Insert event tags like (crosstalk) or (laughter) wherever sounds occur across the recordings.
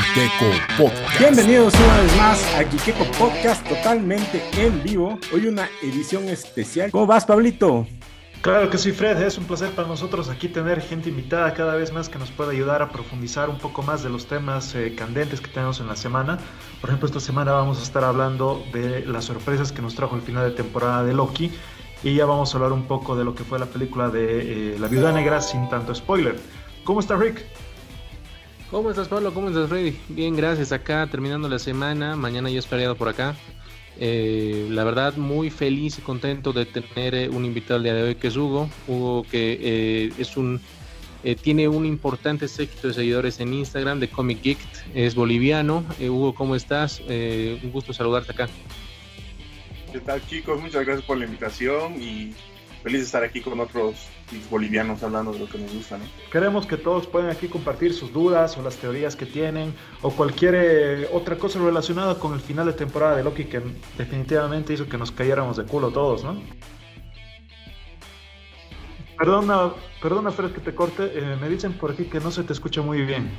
Kikeko Podcast. Bienvenidos una vez más a Kikeko Podcast totalmente en vivo. Hoy una edición especial. ¿Cómo vas, Pablito? Claro que sí, Fred. Es un placer para nosotros aquí tener gente invitada cada vez más que nos pueda ayudar a profundizar un poco más de los temas eh, candentes que tenemos en la semana. Por ejemplo, esta semana vamos a estar hablando de las sorpresas que nos trajo el final de temporada de Loki. Y ya vamos a hablar un poco de lo que fue la película de eh, La Viuda Negra sin tanto spoiler. ¿Cómo está Rick? ¿Cómo estás, Pablo? ¿Cómo estás, Freddy? Bien, gracias. Acá terminando la semana. Mañana ya es feriado por acá. Eh, la verdad, muy feliz y contento de tener eh, un invitado el día de hoy que es Hugo. Hugo, que eh, es un tiene un importante séquito de seguidores en Instagram de Comic Geek. Es boliviano. Hugo, ¿cómo estás? un gusto saludarte acá. ¿Qué tal, chicos? Muchas gracias por la invitación y feliz de estar aquí con otros bolivianos hablando de lo que nos gusta. ¿no? Queremos que todos puedan aquí compartir sus dudas o las teorías que tienen o cualquier eh, otra cosa relacionada con el final de temporada de Loki que definitivamente hizo que nos cayéramos de culo todos, ¿no? Perdona, perdona Fred que te corte, eh, me dicen por aquí que no se te escucha muy bien.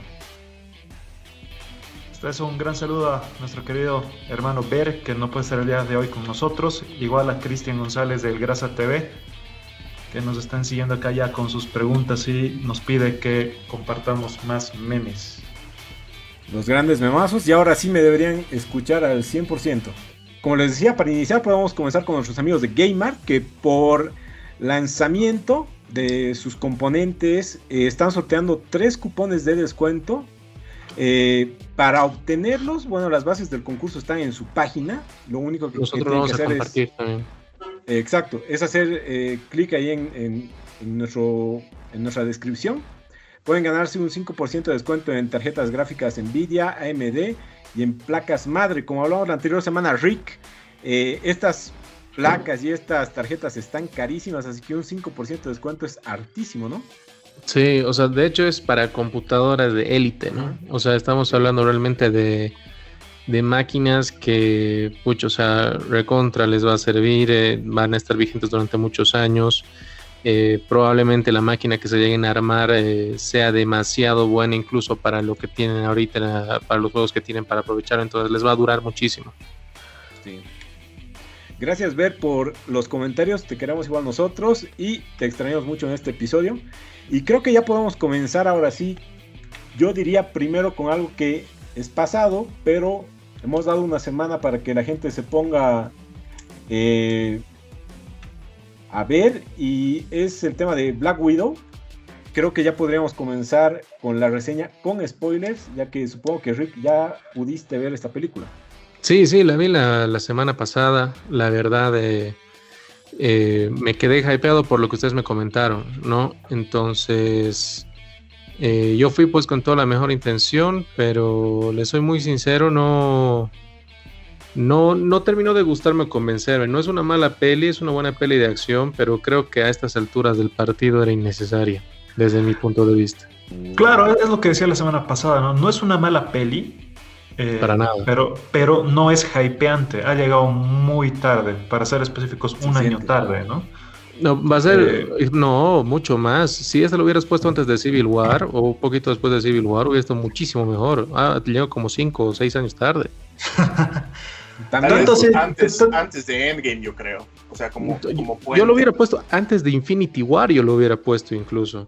Es un gran saludo a nuestro querido hermano Ber, que no puede estar el día de hoy con nosotros, igual a Cristian González del Grasa TV, que nos están siguiendo acá ya con sus preguntas y nos pide que compartamos más memes. Los grandes memazos y ahora sí me deberían escuchar al 100%. Como les decía, para iniciar podemos comenzar con nuestros amigos de Gamer que por lanzamiento de sus componentes eh, están sorteando tres cupones de descuento. Eh, para obtenerlos, bueno, las bases del concurso están en su página. Lo único que, Nosotros que tienen vamos que a hacer compartir es también. Exacto, es hacer eh, clic ahí en, en- nuestro, en nuestra descripción. Pueden ganarse un 5% de descuento en tarjetas gráficas Nvidia, AMD y en placas madre. Como hablamos la anterior semana, Rick, eh, estas placas y estas tarjetas están carísimas, así que un 5% de descuento es hartísimo, ¿no? Sí, o sea, de hecho es para computadoras de élite, ¿no? O sea, estamos hablando realmente de, de máquinas que, pucho, o sea, recontra les va a servir, eh, van a estar vigentes durante muchos años. Eh, probablemente la máquina que se lleguen a armar eh, sea demasiado buena incluso para lo que tienen ahorita, para los juegos que tienen para aprovechar, entonces les va a durar muchísimo. Gracias, Ver, por los comentarios. Te queremos igual nosotros y te extrañamos mucho en este episodio. Y creo que ya podemos comenzar ahora sí. Yo diría primero con algo que es pasado, pero hemos dado una semana para que la gente se ponga eh, a ver. Y es el tema de Black Widow. Creo que ya podríamos comenzar con la reseña con spoilers, ya que supongo que Rick ya pudiste ver esta película. Sí, sí, la vi la, la semana pasada. La verdad, eh, eh, me quedé hypeado por lo que ustedes me comentaron, ¿no? Entonces, eh, yo fui pues con toda la mejor intención, pero le soy muy sincero, no, no, no terminó de gustarme o convencerme. No es una mala peli, es una buena peli de acción, pero creo que a estas alturas del partido era innecesaria, desde mi punto de vista. Claro, es lo que decía la semana pasada, ¿no? No es una mala peli. eh, Para nada. Pero, pero no es hypeante. Ha llegado muy tarde. Para ser específicos, Se un año siente. tarde, ¿no? No, va a ser, no, mucho más. Si esta lo hubieras puesto antes de Civil War o un poquito después de Civil War, hubiera estado muchísimo mejor. Ah, llegó como 5 o 6 años tarde. Entonces, antes, antes de Endgame, yo creo. O sea, como, como Yo lo hubiera puesto antes de Infinity War, yo lo hubiera puesto incluso.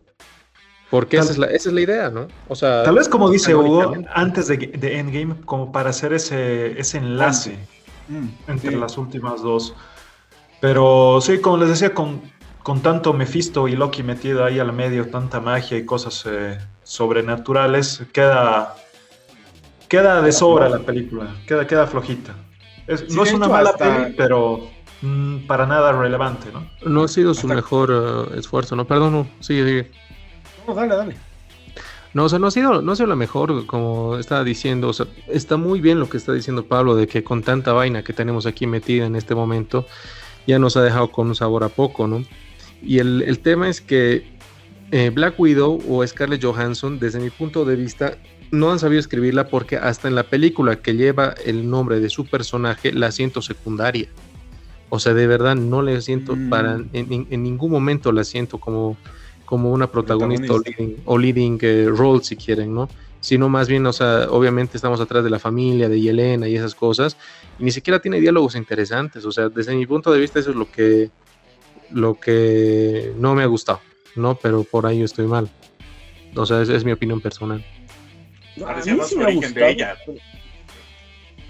Porque Tal- esa es, la, esa es la idea, ¿no? O sea, Tal vez, como dice Hugo, antes de, de Endgame, como para hacer ese, ese enlace mm, entre sí. las últimas dos. Pero sí, como les decía, con, con tanto Mephisto y Loki metido ahí al medio, tanta magia y cosas eh, sobrenaturales, queda, queda de sobra la película, queda, queda flojita. Es- Sí, no es una mala hasta- peli, pero mm, para nada relevante, ¿no? no ha sido su Hasta- mejor eh, esfuerzo, ¿no? Perdón, no, sigue, sigue. No, dale, dale. No, o sea, no ha sido, no ha sido la mejor, como estaba diciendo. O sea, está muy bien lo que está diciendo Pablo, de que con tanta vaina que tenemos aquí metida en este momento, ya nos ha dejado con un sabor a poco, ¿no? Y el, el tema es que eh, Black Widow o Scarlett Johansson, desde mi punto de vista, no han sabido escribirla porque hasta en la película que lleva el nombre de su personaje, la siento secundaria. O sea, de verdad no le siento Mm. para, en, ningún momento la siento como, como una protagonista, Protagonista. o leading, o leading, eh, role, si quieren, ¿no? sino más bien, o sea, obviamente estamos atrás de la familia, de Yelena y esas cosas, y ni siquiera tiene diálogos interesantes, o sea, desde mi punto de vista eso es lo que, lo que no me ha gustado, ¿no? Pero por ahí estoy mal. O sea, esa es mi opinión personal. Parecía más el origen de ella.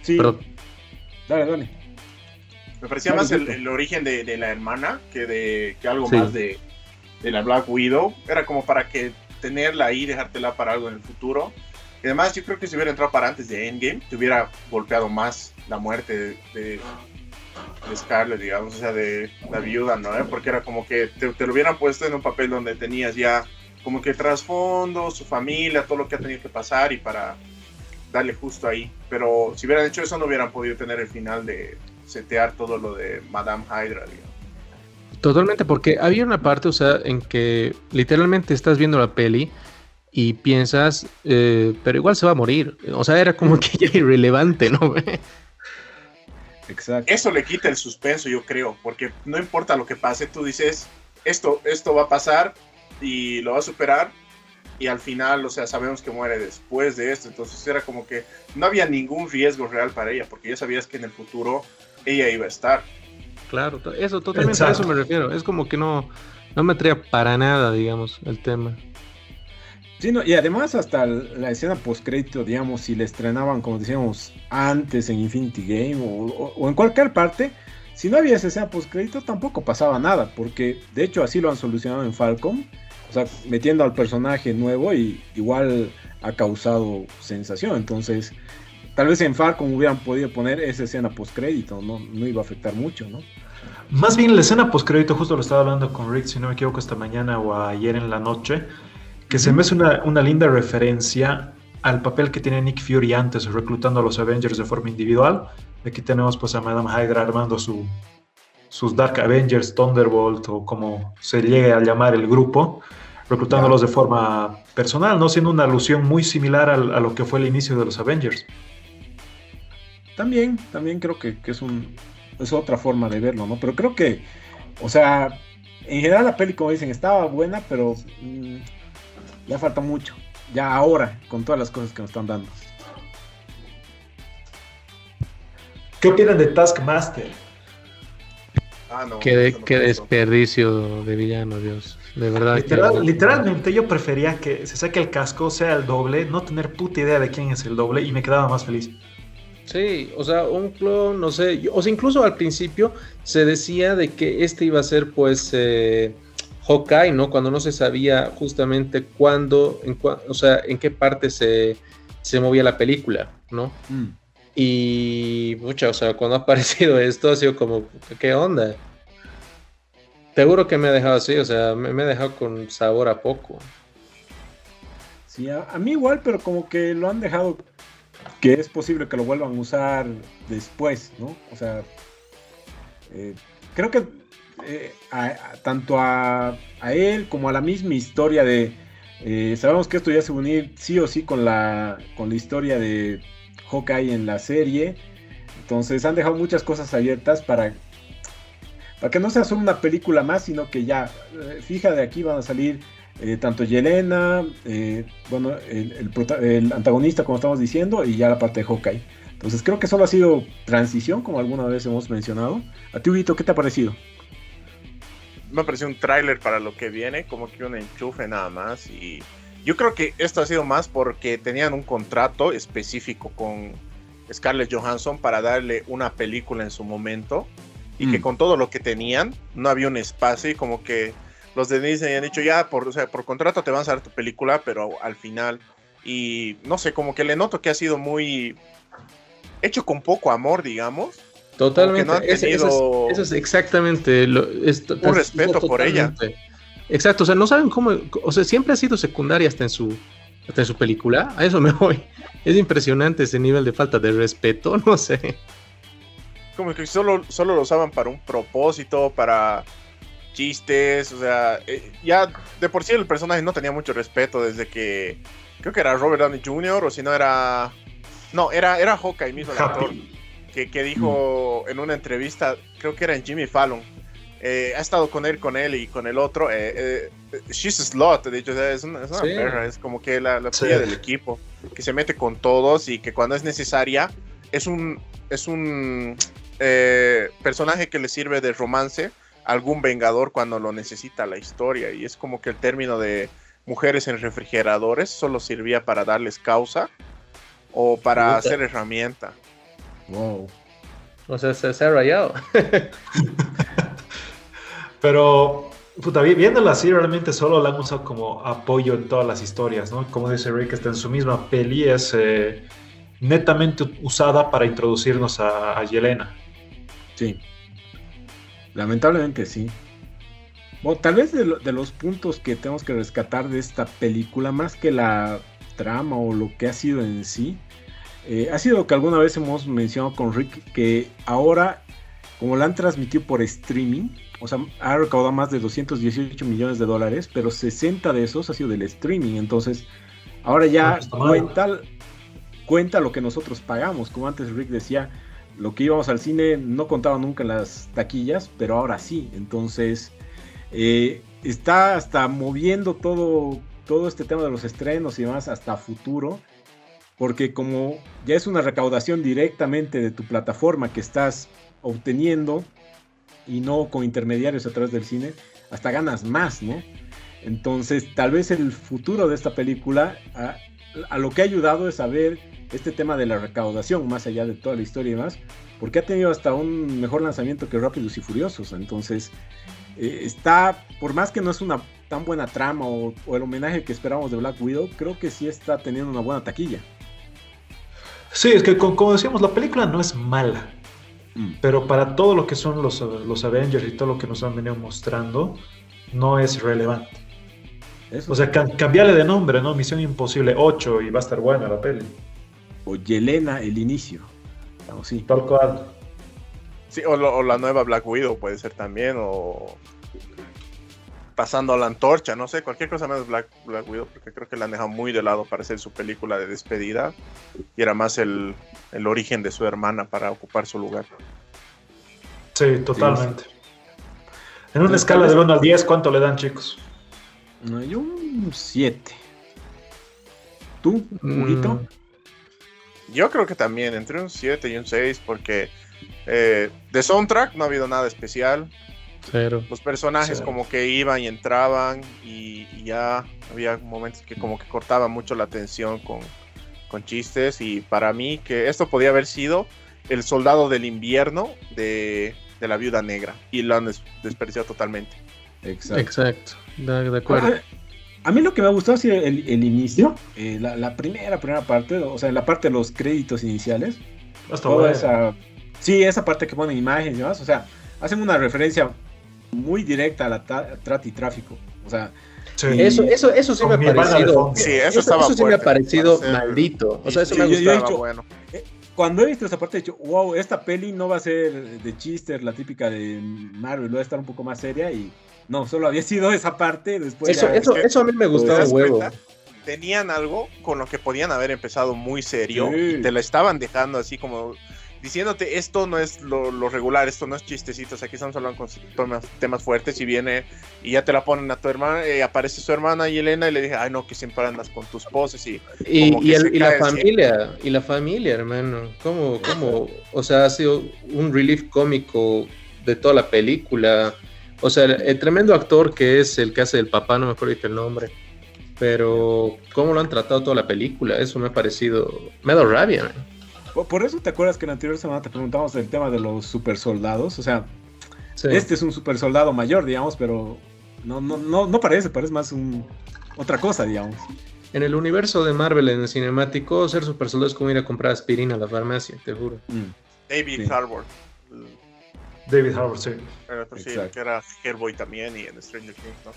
Sí. Pero- Dale, dale. Me parecía más el, origen de, de la hermana que de que algo Sí. más de, de la Black Widow. Era como para que tenerla ahí, dejártela para algo en el futuro. Y además, yo creo que si hubiera entrado para antes de Endgame, te hubiera golpeado más la muerte de, de, Scarlett, digamos, o sea, de la viuda, ¿no? ¿Eh? Porque era como que te, te lo hubieran puesto en un papel donde tenías ya como que trasfondo, su familia, todo lo que ha tenido que pasar y para darle justo ahí. Pero si hubieran hecho eso, no hubieran podido tener el final de setear todo lo de Madame Hydra, digamos. Totalmente, porque había una parte, o sea, en que literalmente estás viendo la peli y piensas, eh, pero igual se va a morir. O sea, era como que ya (laughs) irrelevante, ¿no? (laughs) Exacto. Eso le quita el suspenso, yo creo, porque no importa lo que pase, tú dices, esto, esto va a pasar y lo va a superar y al final, o sea, sabemos que muere después de esto, entonces era como que no había ningún riesgo real para ella, porque ya sabías que en el futuro ella iba a estar. Claro, to- eso, totalmente a eso me refiero. Es como que no, no me atraía para nada, digamos, el tema. Y además hasta la escena post-crédito, digamos, si la estrenaban, como decíamos, antes en Infinity Game o en cualquier parte, si no había esa escena post-crédito tampoco pasaba nada, porque de hecho así lo han solucionado en Falcon, o sea, metiendo al personaje nuevo y igual ha causado sensación, entonces tal vez en Falcon hubieran podido poner esa escena post-crédito, no, no iba a afectar mucho, ¿no? Más bien la escena postcrédito, justo lo estaba hablando con Rick, si no me equivoco, esta mañana o ayer en la noche, que se me hace una, una linda referencia al papel que tiene Nick Fury antes reclutando a los Avengers de forma individual. Aquí tenemos pues a Madame Hydra armando su, sus Dark Avengers, Thunderbolt o como se llegue a llamar el grupo, reclutándolos de forma personal, no siendo una alusión muy similar al- a lo que fue el inicio de los Avengers. También, también creo que, que es un es otra forma de verlo, ¿no? Pero creo que, o sea, en general la peli, como dicen, estaba buena, pero mm, ya falta mucho. Ya ahora, con todas las cosas que nos están dando. ¿Qué opinan de Taskmaster? Ah, no. Qué, qué desperdicio de villano, Dios. De verdad. que- literalmente yo prefería que se saque el casco, sea el doble, no tener puta idea de quién es el doble y me quedaba más feliz. Sí, o sea, un clon, no sé, o sea, incluso al principio se decía de que este iba a ser pues eh, Hawkeye, ¿no? Cuando no se sabía justamente cuándo, en cua- o sea, en qué parte se, se movía la película, ¿no? Mm. Y, mucha, o sea, cuando ha (laughs) aparecido esto ha sido como, ¿qué onda? Seguro que me ha dejado así, o sea, me, me ha dejado con sabor a poco. Sí, a, a mí igual, pero como que lo han dejado que es posible que lo vuelvan a usar después, ¿no? O sea, eh, creo que eh, tanto a, él como a la misma historia de... eh, sabemos que esto ya se va a unir sí o sí con la, con la historia de Hawkeye en la serie. Entonces han dejado muchas cosas abiertas para, para que no sea solo una película más, sino que ya, eh, fija de aquí van a salir tanto Yelena, bueno, el, el el antagonista, como estamos diciendo, y ya la parte de Hawkeye. Entonces creo que solo ha sido transición, como alguna vez hemos mencionado. A ti, Huguito, ¿qué te ha parecido? Me pareció un tráiler para lo que viene, como que un enchufe nada más. Y yo creo que esto ha sido más porque tenían un contrato específico con Scarlett Johansson para darle una película en su momento. Y que Mm. con todo lo que tenían, no había un espacio y como que los de Disney han dicho ya, por, o sea, por contrato te vamos a dar tu película, pero al final, y no sé, como que le noto que ha sido muy hecho con poco amor, digamos. Totalmente. no es, eso es exactamente lo, es un respeto por ella. Exacto, o sea, no saben cómo, o sea, siempre ha sido secundaria hasta en su, hasta en su película. A eso me voy. Es impresionante ese nivel de falta de respeto, (laughs) no sé. como que solo, solo lo usaban para un propósito, para chistes, o sea, eh, ya de por sí el personaje no tenía mucho respeto desde que creo que era Robert Downey Jr. o si no era no, era era Hawkeye mismo el actor. Que, que dijo en una entrevista, creo que era en Jimmy Fallon, eh, ha estado con él, con él y con el otro. Eh, eh, she's a slot, de hecho, es una, es una perra, es como que la, la Sí. del equipo, que se mete con todos y que cuando es necesaria es un, es un personaje que le sirve de romance a algún vengador cuando lo necesita la historia. Y es como que el término de mujeres en refrigeradores solo servía para darles causa o para Puta. hacer herramienta. Wow. O sea, se, se ha rayado. (laughs) Pero, puta, vi- viéndola así, realmente solo la han usado como apoyo en todas las historias, ¿no? Como dice Rick, está en su misma peli, es eh, netamente usada para introducirnos a, a Yelena. Sí. Lamentablemente sí. Bueno, tal vez de, lo- de los puntos que tenemos que rescatar de esta película, más que la trama o lo que ha sido en sí, eh, ha sido lo que alguna vez hemos mencionado con Rick, que ahora, como la han transmitido por streaming, o sea, ha recaudado más de 218 millones de dólares, pero 60 de esos ha sido del streaming, entonces ahora Ah, ya pues está mal. cuenta, cuenta lo que nosotros pagamos, como antes Rick decía, lo que íbamos al cine no contaba nunca en las taquillas, pero ahora sí. Entonces, eh, está hasta moviendo todo, todo este tema de los estrenos y demás hasta futuro. Porque como ya es una recaudación directamente de tu plataforma que estás obteniendo y no con intermediarios a través del cine, hasta ganas más, ¿no? Entonces, tal vez el futuro de esta película, a, lo que ha ayudado es saber este tema de la recaudación, más allá de toda la historia y demás, porque ha tenido hasta un mejor lanzamiento que Rápidos y Furiosos. Entonces, eh, está, por más que no es una tan buena trama o, o el homenaje que esperamos de Black Widow, creo que sí está teniendo una buena taquilla. Sí, es que co- como decíamos, la película no es mala, Mm. pero para todo lo que son los, los Avengers y todo lo que nos han venido mostrando, no es relevante. Eso. O sea, cam- cambiarle de nombre, ¿no? Misión Imposible 8 y va a estar buena la peli. o Yelena, el inicio. Vamos, sí. Tal cual. Sí, o, lo- o la nueva Black Widow puede ser también, o pasando a la antorcha, no sé, cualquier cosa menos Black, Black Widow, porque creo que la han dejado muy de lado para hacer su película de despedida y era más el, el origen de su hermana para ocupar su lugar. Sí, totalmente. En una Entonces, escala del 1 al 10, ¿cuánto le dan, chicos? No, yo un 7. ¿Tú, Mm, Huguito? Yo creo que también entre un 7 y un 6, porque eh, de soundtrack no ha habido nada especial. Cero. Los personajes como que iban y entraban y, y ya había momentos que como que cortaban mucho la atención con, con chistes y para mí que esto podía haber sido el soldado del invierno de, de la viuda negra y lo han des- desperdiciado totalmente. Exacto. Exacto. De, de acuerdo. A, a mí lo que me gustó ha sido el, el inicio, eh, la, la primera, primera parte, o sea, la parte de los créditos iniciales. Hasta esa, sí, esa parte que ponen imágenes y demás, o sea, hacen una referencia muy directa a la ta- trata y tráfico. O sea, Sí. Eso, eso, eso sí Con me ha parecido. Sí, eso estaba sí me ha parecido maldito. O sea, eso Sí, me ha yo- yo he gustado. dicho- bueno. cuando he visto esa parte he dicho, wow, esta peli no va a ser de chister, la típica de Marvel, va a estar un poco más seria y no, solo había sido esa parte, después Eso, ya- eso, es que- eso a mí me ¿Te gustaba huevo. cuenta? Tenían algo con lo que podían haber empezado muy serio Sí. y te la estaban dejando así como diciéndote esto no es lo, lo regular, esto no es chistecitos, aquí estamos hablando con temas, temas fuertes y viene y ya te la ponen a tu hermana, y aparece su hermana y Elena y le dije, ay no, que siempre andas con tus poses y Y, el- la familia, y la familia, hermano. ¿Cómo, cómo? O sea, ha sido un relief cómico de toda la película. O sea, el, el tremendo actor que es el que hace el papá, no me acuerdo el nombre. Pero cómo lo han tratado toda la película, eso me ha parecido. Me ha dado rabia, man. Por, eso te acuerdas que la anterior semana te preguntamos del tema de los super soldados, o sea, Sí. este es un super soldado mayor, digamos, pero no, no, no, no parece, parece más un otra cosa, digamos. En el universo de Marvel, en el cinemático, ser super soldado es como ir a comprar aspirina a la farmacia, te juro. Mm. David Sí. Harbour, el- David Harbour, sí. el otro sí, que era Hellboy también y en Stranger Things, ¿no?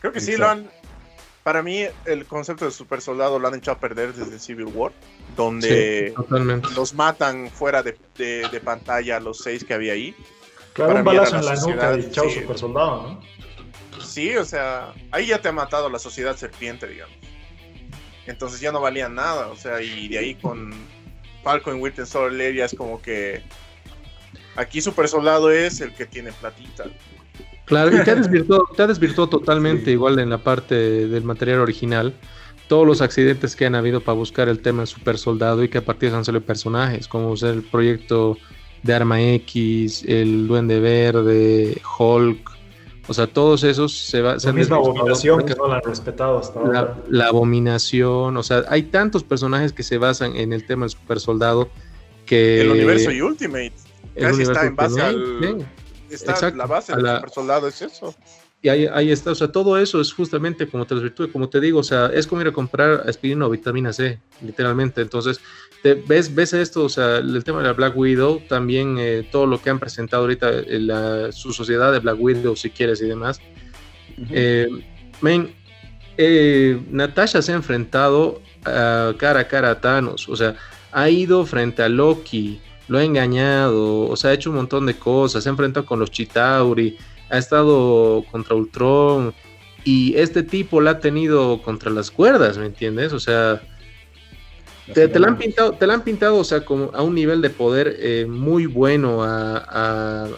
Creo que sí Exacto. lo han... Para mí el concepto de super soldado lo han echado a perder desde Civil War, donde... Sí, los matan fuera de, de- de pantalla los seis que había ahí. Claro, Para un balazo la en la sociedad, nuca y chao, sí. super soldado, ¿no? Sí, o sea, ahí ya te ha matado la sociedad serpiente, digamos. Entonces ya no valía nada, o sea, y de ahí con Falcon y Winter Soldier ya es como que aquí super soldado es el que tiene platita. Claro, y te ha (laughs) desvirtuado, te ha desvirtuado totalmente igual en la parte del material original. Todos los accidentes que han habido para buscar el tema Super Soldado y que a partir de han salido personajes, como el proyecto de Arma X, el Duende Verde, Hulk, o sea, todos esos se, va, la misma abominación que no la han respetado hasta ahora. La abominación, o sea, hay tantos personajes que se basan en el tema del super soldado que... El universo y Ultimate. Casi está en base al... Está la base del super soldado, es eso. Y ahí, está, o sea, todo eso es justamente como te virtudes, como te digo, o sea, es como ir a comprar aspirina o vitamina C, literalmente. Entonces, te, ves, ves esto, o sea, el tema de la Black Widow, también eh, todo lo que han presentado ahorita, eh, la, su sociedad de Black Widow, si quieres, y demás. Eh, Natasha se ha enfrentado cara a cara a Thanos, o sea, ha ido frente a Loki, lo ha engañado, o sea, ha hecho un montón de cosas, se ha enfrentado con los Chitauri ha estado contra Ultron y este tipo la ha tenido contra las cuerdas, ¿me entiendes? O sea, te, la han pintado, te la han pintado, o sea, como a un nivel de poder eh, muy bueno a,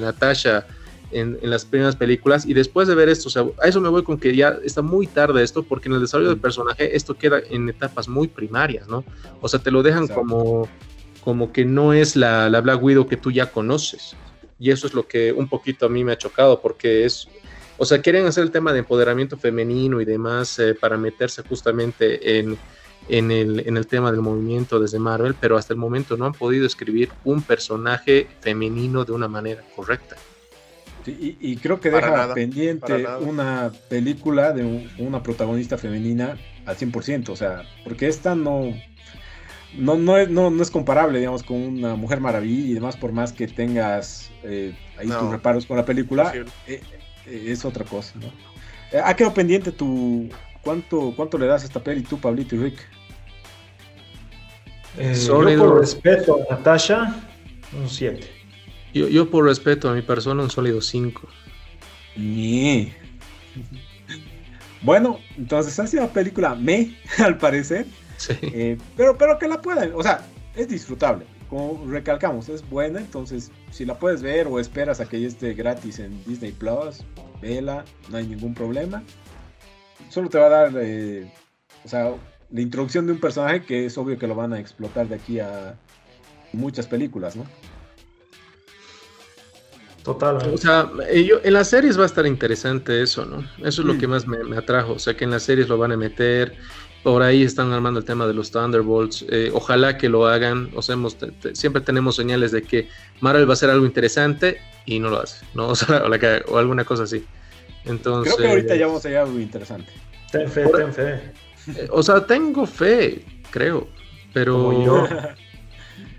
Natasha en, las primeras películas y después de ver esto, o sea, a eso me voy con que ya está muy tarde esto porque en el desarrollo del personaje esto queda en etapas muy primarias, ¿no? O sea, te lo dejan como como que no es la, la Black Widow que tú ya conoces. Y eso es lo que un poquito a mí me ha chocado, porque es, o sea, quieren hacer el tema de empoderamiento femenino y demás eh, para meterse justamente en, en, el, en el tema del movimiento desde Marvel, pero hasta el momento no han podido escribir un personaje femenino de una manera correcta. y, creo que deja pendiente una película de una protagonista femenina al 100%, o sea, porque esta no, no, no, es, no, es comparable, digamos, con una Mujer Maravilla y demás, por más que tengas eh, ahí tus reparos con la película, eh, eh, es otra cosa, ¿no? ha quedado pendiente tu... ¿Cuánto, ¿Cuánto le das a esta peli tú, Pablito y Rick? yo por respeto a Natasha, un 7. Yo, yo, por respeto a mi persona, un sólido 5. Bueno, entonces ha sido una película me, (laughs) al parecer. Eh, pero, pero que la pueden, o sea, es disfrutable. Como recalcamos, es buena, entonces si la puedes ver o esperas a que ya esté gratis en Disney Plus, vela, no hay ningún problema. Solo te va a dar, eh, o sea, la introducción de un personaje que es obvio que lo van a explotar de aquí a muchas películas, ¿no? Total. O sea, eh, en las series va a estar interesante eso, ¿no? Eso es lo mm. que más me, me, atrajo. O sea, que en las series lo van a meter por ahí están armando el tema de los Thunderbolts. Eh, ojalá que lo hagan. O sea, siempre tenemos señales de que Marvel va a hacer algo interesante y no lo hace, ¿no? (laughs) O, alguna cosa así. Entonces, Creo que ahorita ya vamos a llegar algo interesante. Ten fe, ten fe. Eh, o sea, tengo fe, creo. Pero. (laughs)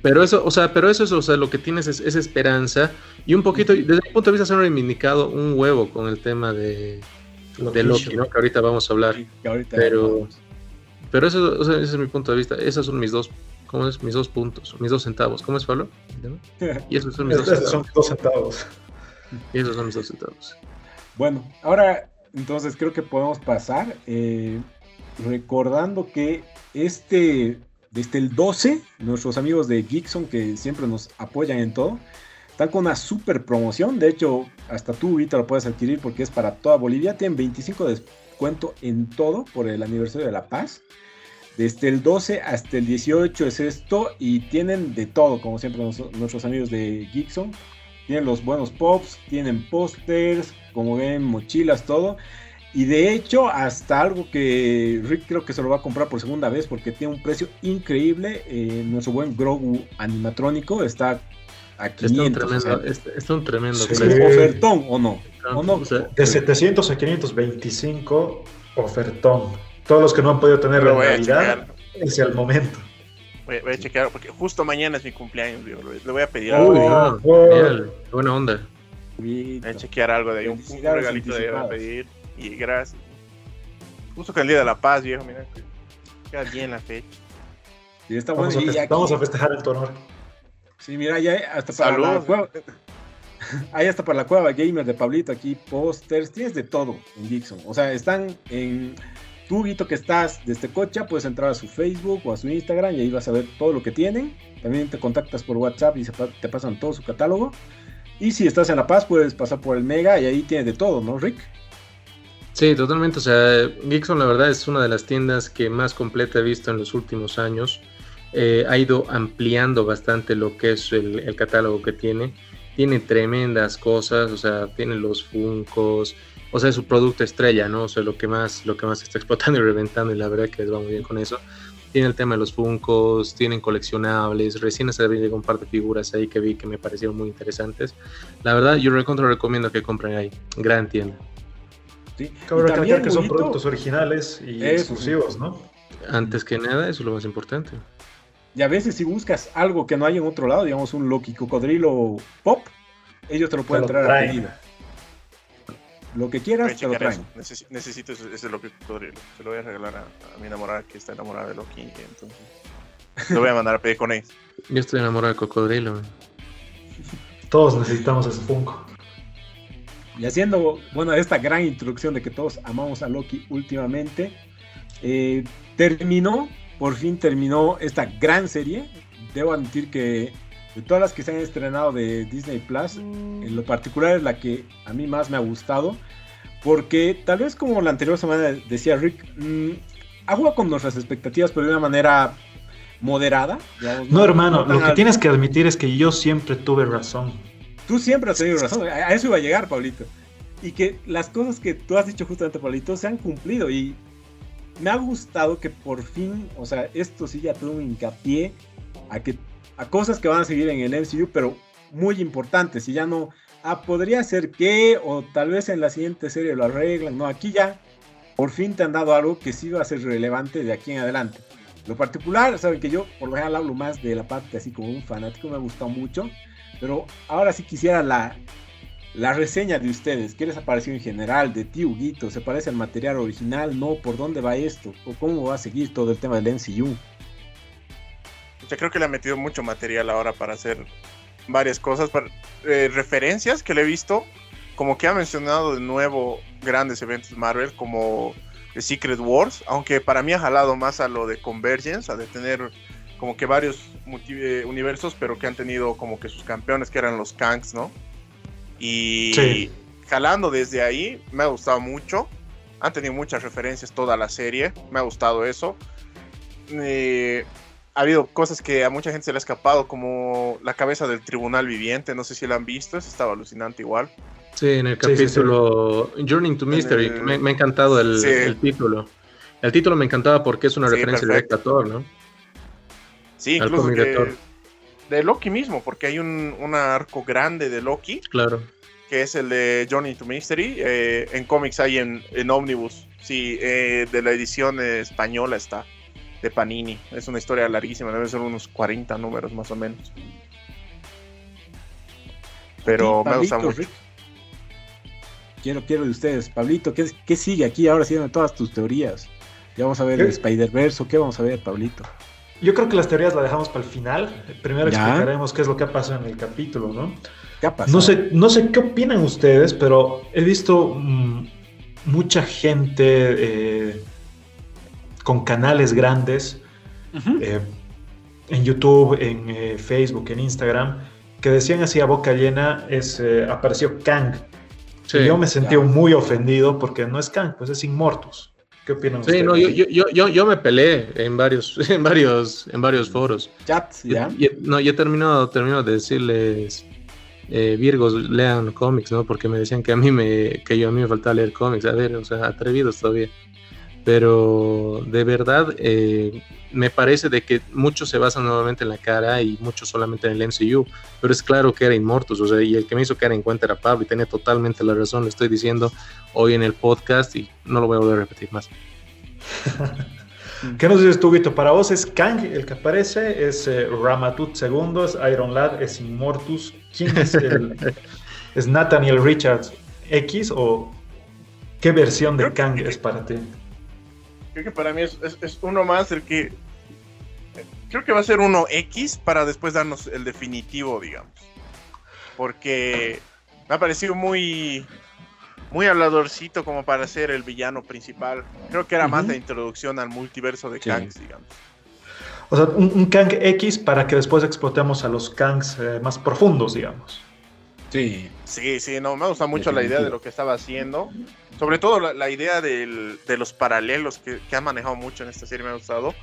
Pero eso, o sea, pero eso es, o sea, lo que tienes es, esperanza. Y un poquito, desde mi punto de vista, se han reivindicado un huevo con el tema de, de Loki, ¿no? Que ahorita vamos a hablar. pero. Pero eso, ese es mi punto de vista. Esos son mis dos, ¿cómo es? Mis dos puntos, mis dos centavos. ¿Cómo es, Pablo? (laughs) Y esos son mis dos centavos. Son dos centavos. Y esos son mis dos centavos. Bueno, ahora entonces creo que podemos pasar eh, recordando que este, desde el 12, nuestros amigos de Geekson que siempre nos apoyan en todo, están con una super promoción. De hecho, hasta tú ahorita lo puedes adquirir porque es para toda Bolivia. Tienen 25 de cuento en todo por el aniversario de La Paz. Desde el 12 hasta el 18 es esto y tienen de todo, como siempre nuestros amigos de Geekson. Tienen los buenos pops, tienen pósters, como ven, mochilas, todo. Y de hecho, hasta algo que Rick creo que se lo va a comprar por segunda vez porque tiene un precio increíble. Eh, nuestro buen Grogu animatrónico está a 500. Está un tremendo, ofertón o no. de 700 a 525, ofertón. Todos los que no han podido tener la realidad, es el momento. Voy, a chequear, porque justo mañana es mi cumpleaños, le voy a pedir algo. buena onda. Voy a chequear algo de ahí, un, regalito de a pedir. Y gracias. Justo que el día de la paz, viejo, mira. Queda bien la fecha. Y está vamos, a vamos a festejar el honor. Sí, mira, hay hasta para la cueva. Hay hasta para la cueva gamer de Pablito aquí, pósters, tienes de todo en Dixon. O sea, están en tu Guito, que estás desde Cocha, puedes entrar a su Facebook o a su Instagram y ahí vas a ver todo lo que tienen. También te contactas por WhatsApp y te pasan todo su catálogo. Y si estás en La Paz, puedes pasar por el Mega y ahí tienes de todo, ¿no, Rick? Sí, totalmente. O sea, Geekson la verdad es una de las tiendas que más completa he visto en los últimos años. Eh, ha ido ampliando bastante lo que es el, catálogo que tiene. Tiene tremendas cosas, o sea, tiene los Funcos, o sea, es su producto estrella, ¿no? O sea, lo que más, lo que más está explotando y reventando, y la verdad que les va muy bien con eso. Tiene el tema de los Funcos, tienen coleccionables, recién se llegado un par de figuras ahí que vi que me parecieron muy interesantes. La verdad, yo recomiendo que compren ahí. Gran tienda. Sí. Cabe recalcar que son productos originales y exclusivos, ¿no? Antes que nada, eso es lo más importante. Y a veces si buscas algo que no hay en otro lado, digamos un Loki Cocodrilo Pop, ellos te lo pueden traer a pedido. Lo que quieras, te lo traen. necesito ese, Loki Cocodrilo. Se lo voy a regalar a, mi enamorada que está enamorada de Loki. Entonces, (laughs) lo voy a mandar a pedir con él. Yo estoy enamorado de Cocodrilo. Todos necesitamos ese Funko. Y haciendo, bueno, esta gran introducción de que todos amamos a Loki últimamente, eh, terminó, por fin terminó esta gran serie. Debo admitir que de todas las que se han estrenado de Disney Plus, en lo particular es la que a mí más me ha gustado, porque tal vez como la anterior semana decía Rick, mmm, ha jugado con nuestras expectativas, pero de una manera moderada. no, hermano, lo que tienes que admitir es que yo siempre tuve razón. Tú siempre has tenido razón, a eso iba a llegar, Pablito. Y que las cosas que tú has dicho justamente, Pablito, se han cumplido. Y me ha gustado que por fin, o sea, esto sí ya tuvo un hincapié a, que, a cosas que van a seguir en el MCU, pero muy importantes. Y ya no, ah, podría ser que, o tal vez en la siguiente serie lo arreglan. No, aquí ya por fin te han dado algo que sí va a ser relevante de aquí en adelante. Lo particular, saben que yo por lo general hablo más de la parte así como un fanático, me ha gustado mucho. Pero ahora sí quisiera la, la reseña de ustedes. ¿Qué les ha parecido en general de ti, Huguito? ¿Se parece al material original? ¿No? ¿Por dónde va esto? ¿O cómo va a seguir todo el tema del MCU? Yo creo que le ha metido mucho material ahora para hacer varias cosas, eh, referencias que le he visto, como que ha mencionado de nuevo grandes eventos Marvel como The Secret Wars, aunque para mí ha jalado más a lo de Convergence, a de tener como que varios eh, universos, pero que han tenido como que sus campeones, que eran los Kangs, ¿no? Y jalando desde ahí, me ha gustado mucho. Han tenido muchas referencias toda la serie, me ha gustado eso. Eh, ha habido cosas que a mucha gente se le ha escapado, como la cabeza del tribunal viviente, no sé si la han visto, eso estaba alucinante igual. Sí, en el capítulo Journey to Mystery, me, ha encantado el, título. El título me encantaba porque es una referencia directa a Thor, ¿no? Sí, incluso de Loki mismo, porque hay un, arco grande de Loki. Claro. Que es el de Johnny to Mystery. Eh, en cómics hay en, en Omnibus. Sí, eh, de la edición española está. De Panini. Es una historia larguísima, debe ser unos 40 números más o menos. Pero me gusta mucho. Quiero, quiero de ustedes. Pablito, ¿qué, ¿qué, sigue aquí ahora siendo todas tus teorías? Ya vamos a ver el Spider-Verse, ¿qué vamos a ver, Pablito? Yo creo que las teorías las dejamos para el final. Primero explicaremos qué es lo que ha pasado en el capítulo, ¿no? ¿Qué ha no sé, no sé qué opinan ustedes, pero he visto mm, mucha gente eh, con canales grandes eh, en YouTube, en eh, Facebook, en Instagram, que decían así a boca llena, es, apareció Kang. y yo me sentí muy ofendido porque no es Kang, pues es Inmortus. ¿Qué opinan sí, no, yo, yo, yo, yo, me peleé en varios, (laughs) en varios, en varios foros. Chats, ¿ya? no, yo termino, termino de decirles, eh, Virgos, lean cómics, ¿no? Porque me decían que a mí me, que yo a mí me faltaba leer cómics. A ver, o sea, atrevidos todavía pero de verdad eh, me parece de que muchos se basan nuevamente en la cara y muchos solamente en el MCU, pero es claro que era Inmortus, o sea, y el que me hizo caer en cuenta era Pablo y tenía totalmente la razón, lo estoy diciendo hoy en el podcast y no lo voy a volver a repetir más. ¿Qué nos dices tú, Vito? Para vos es Kang el que aparece, es eh, Ramatut II, es Iron Lad, es Inmortus. ¿Quién es el, (laughs) ¿Es Nathaniel Richards X o qué versión de Kang es para ti? Creo que para mí es, uno más el que. Creo que va a ser uno X para después darnos el definitivo, digamos. Porque me ha parecido muy. Muy habladorcito como para ser el villano principal. Creo que era más la introducción al multiverso de Kangs, digamos. O sea, un, Kang X para que después explotemos a los Kangs eh, más profundos, digamos. Sí. Sí, sí, no, me gusta mucho la idea de lo que estaba haciendo. Sobre todo la, idea de los paralelos que, que, han manejado mucho en esta serie me ha gustado.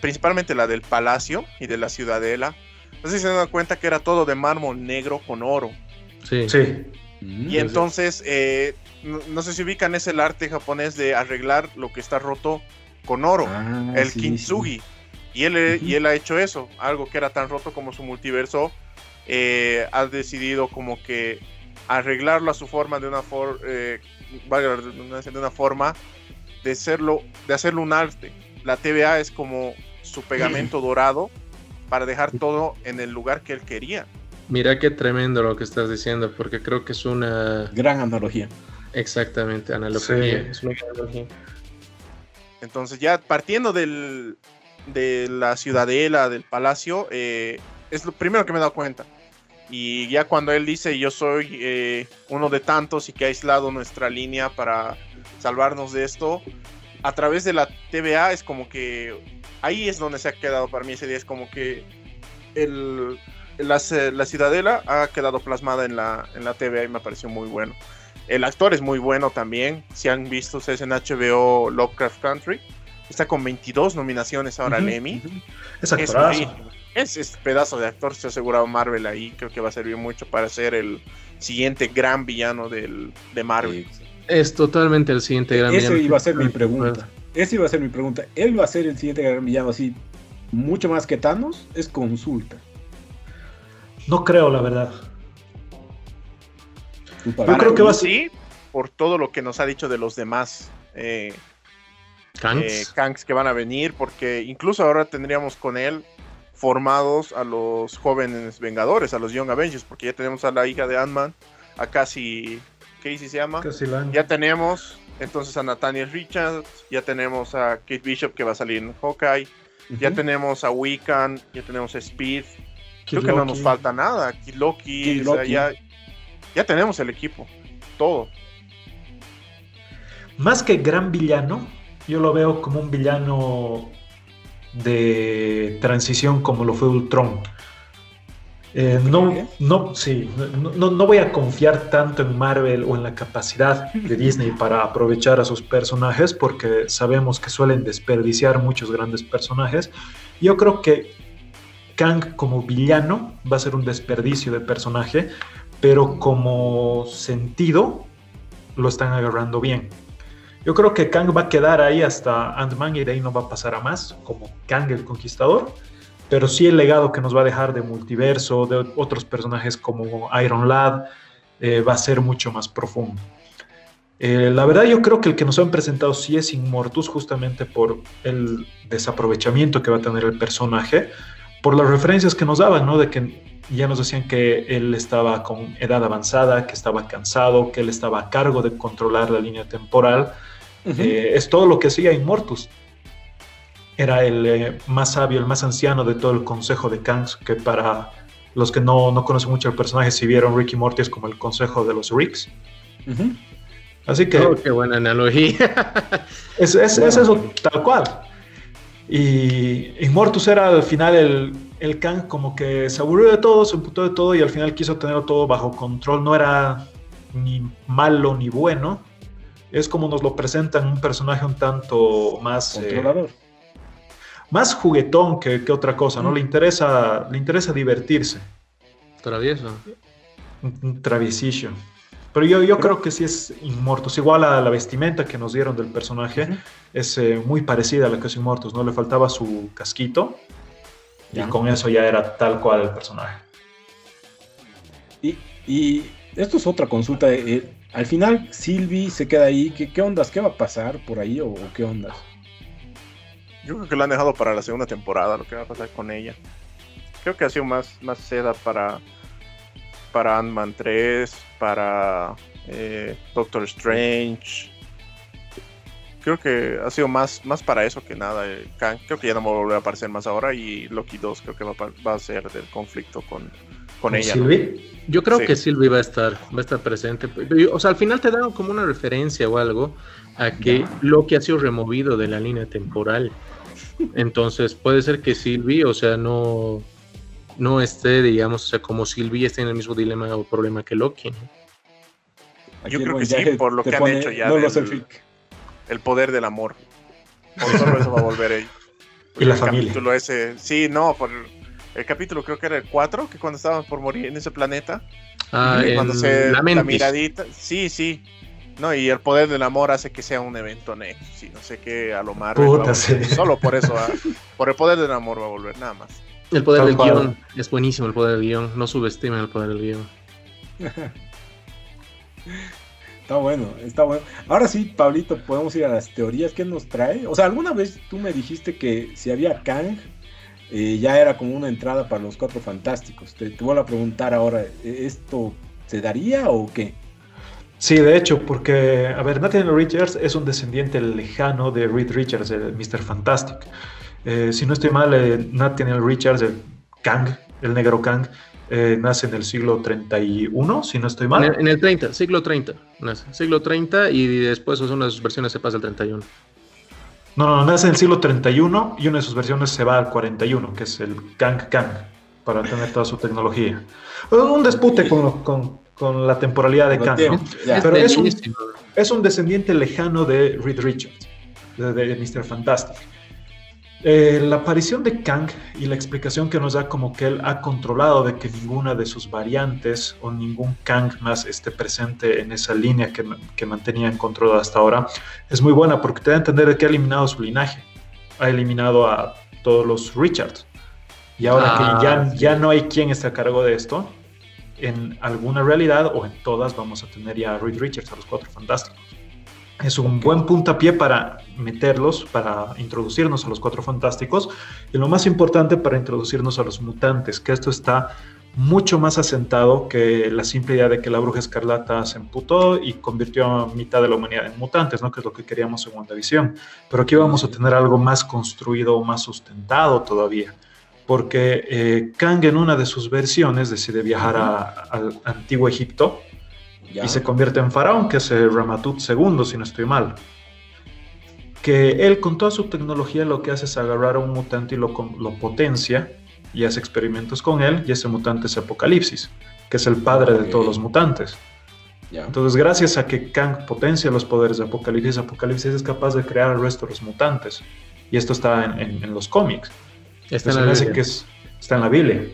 Principalmente la del palacio y de la ciudadela. No sé si se dan cuenta que era todo de mármol negro con oro. Sí. Sí. Y entonces, eh, no, sé si ubican ese el arte japonés de arreglar lo que está roto con oro, ah, el kintsugi. Y él, y él ha hecho eso, algo que era tan roto como su multiverso, eh, ha decidido como que arreglarlo a su forma de una, for, eh, de una forma de hacerlo, de hacerlo un arte. La TVA es como su pegamento (clears throat) dorado para dejar todo en el lugar que él quería. Mira qué tremendo lo que estás diciendo, porque creo que es una gran analogía. Exactamente, analogía. Es una gran analogía. Entonces ya partiendo del, de la ciudadela, del palacio, eh, es lo primero que me he dado cuenta. Y ya cuando él dice yo soy eh, uno de tantos y que ha aislado nuestra línea para salvarnos de esto, a través de la TVA es como que ahí es donde se ha quedado para mí ese día, es como que el, la, la, ciudadela ha quedado plasmada en la, en la TVA y me pareció muy bueno. El actor es muy bueno también, si han visto ustedes en HBO Lovecraft Country, está con 22 nominaciones ahora al Emmy. Es ese pedazo de actor se ha asegurado Marvel ahí. Creo que va a servir mucho para ser el siguiente gran villano del, de Marvel. Es totalmente el siguiente gran villano. Esa iba a ser mi pregunta. Esa iba a ser mi pregunta. Él va a ser el siguiente gran villano así, mucho más que Thanos, es consulta. No creo, la verdad. Yo creo que va a ser. por todo lo que nos ha dicho de los demás. Eh, Kanks. Eh, que van a venir, porque incluso ahora tendríamos con él formados a los jóvenes Vengadores, a los Young Avengers, porque ya tenemos a la hija de Ant-Man, a Cassie, Casey se llama, ya tenemos entonces a Nathaniel Richards, ya tenemos a Kate Bishop que va a salir en Hawkeye, ya tenemos a Wiccan, ya tenemos a Speed, creo que no nos falta nada, Kid Loki, ya, ya tenemos el equipo, todo. Más que gran villano, yo lo veo como un villano de transición como lo fue Ultron. Eh, no, no, sí, no, no, voy a confiar tanto en Marvel o en la capacidad de (laughs) Disney para aprovechar a sus personajes porque sabemos que suelen desperdiciar muchos grandes personajes. Yo creo que Kang como villano va a ser un desperdicio de personaje, pero como sentido lo están agarrando bien. Yo creo que Kang va a quedar ahí hasta Ant-Man y de ahí no va a pasar a más, como Kang el Conquistador. Pero sí el legado que nos va a dejar de multiverso, de otros personajes como Iron Lad, eh, va a ser mucho más profundo. Eh, la verdad yo creo que el que nos han presentado sí es Immortus justamente por el desaprovechamiento que va a tener el personaje, por las referencias que nos daban, ¿no? De que ya nos decían que él estaba con edad avanzada, que estaba cansado, que él estaba a cargo de controlar la línea temporal eh, es todo lo que hacía Immortus. Era el eh, más sabio, el más anciano de todo el consejo de Kangs, que para los que no, conocen mucho el personaje, si vieron Ricky Morty es como el consejo de los Ricks. Así que... Oh, qué buena analogía. (laughs) es, eso, tal cual. Y Immortus era al final el, el Kang como que se aburrió de todo, se emputó de todo y al final quiso tenerlo todo bajo control. No era ni malo ni bueno, es como nos lo presentan un personaje un tanto más... Eh, Controlador. más juguetón que, otra cosa, ¿no? Le interesa, le interesa divertirse. Travieso. Un, traviesillo. Pero yo, yo creo que sí es Inmortus. Igual a la vestimenta que nos dieron del personaje, es eh, muy parecida a la que es Inmortus, ¿no? Le faltaba su casquito y con eso ya era tal cual el personaje. Y, y esto es otra consulta. Eh, al final, Sylvie se queda ahí. ¿Qué, qué ondas? ¿Qué va a pasar por ahí o, qué ondas? Yo creo que lo han dejado para la segunda temporada, lo que va a pasar con ella. Creo que ha sido más, más seda para, para Ant-Man 3, para eh, Doctor Strange. Creo que ha sido más, más para eso que nada. Eh, creo que ya no va a volver a aparecer más ahora. Y Loki 2 creo que va a ser del conflicto con, con ella. Yo creo que Sylvie va a estar, va a estar presente. O sea, al final te dan como una referencia o algo a que lo que ha sido removido de la línea temporal. Entonces puede ser que Sylvie, o sea, no, no esté, digamos, o sea, como Sylvie esté en el mismo dilema o problema que Loki. Yo creo que sí, por lo que han hecho ya. el poder del amor. Por solo eso va a volver ahí. (laughs) Y la familia. ese, sí, no, por el capítulo creo que era el 4, que cuando estaban por morir en ese planeta. Ah, cuando se la, miradita. Sí, sí. No, y el poder del amor hace que sea un evento Nexus. no sé qué, a lo más. Solo por eso, ¿ah? (laughs) por el poder del amor va a volver, nada más. El poder del guion. Es buenísimo el poder del guion. No subestimen el poder del guion. (laughs) Está bueno, está bueno. Ahora sí, Pablito, podemos ir a las teorías. ¿Qué nos trae? O sea, alguna vez tú me dijiste que si había Kang, eh, ya era como una entrada para los cuatro fantásticos. Te, te vuelvo a preguntar ahora, ¿esto se daría o qué? Sí, de hecho, porque, a ver, Nathaniel Richards es un descendiente lejano de Reed Richards, el Mr. Fantastic. Eh, si no estoy mal, eh, Nathaniel Richards, el Kang, el negro Kang, eh, nace en el siglo 31, si no estoy mal. En el, 30, siglo 30, nace. Siglo 30 y después una de sus versiones se pasa al 31. No, no, nace en el siglo 31 y una de sus versiones se va al 41, que es el Kang Kang, para tener toda su tecnología. Un dispute con, con, la temporalidad de Kang, Pero es un, es un, descendiente lejano de Reed Richards, de, de Mr. Fantastic. Eh, la aparición de Kang y la explicación que nos da como que él ha controlado de que ninguna de sus variantes o ningún Kang más esté presente en esa línea que, que mantenía en control hasta ahora es muy buena porque te da a entender que ha eliminado su linaje, ha eliminado a todos los Richards. Y ahora que ah, ya, ya no hay quien esté a cargo de esto, en alguna realidad o en todas vamos a tener ya a Reed Richards, a los cuatro fantásticos es un buen puntapié para meterlos, para introducirnos a los cuatro fantásticos y lo más importante para introducirnos a los mutantes, que esto está mucho más asentado que la simple idea de que la bruja escarlata se emputó y convirtió a mitad de la humanidad en mutantes, ¿no? que es lo que queríamos en WandaVision. Pero aquí vamos a tener algo más construido, más sustentado todavía, porque eh, Kang en una de sus versiones decide viajar al antiguo Egipto y se convierte en faraón, que es el Ramatut II, si no estoy mal. Que él con toda su tecnología lo que hace es agarrar a un mutante y lo, lo potencia y hace experimentos con él y ese mutante es Apocalipsis, que es el padre de todos los mutantes. Entonces, gracias a que Kang potencia los poderes de Apocalipsis, Apocalipsis es capaz de crear el resto de los mutantes. Y esto está en, los cómics. Está en, la que está en la Biblia.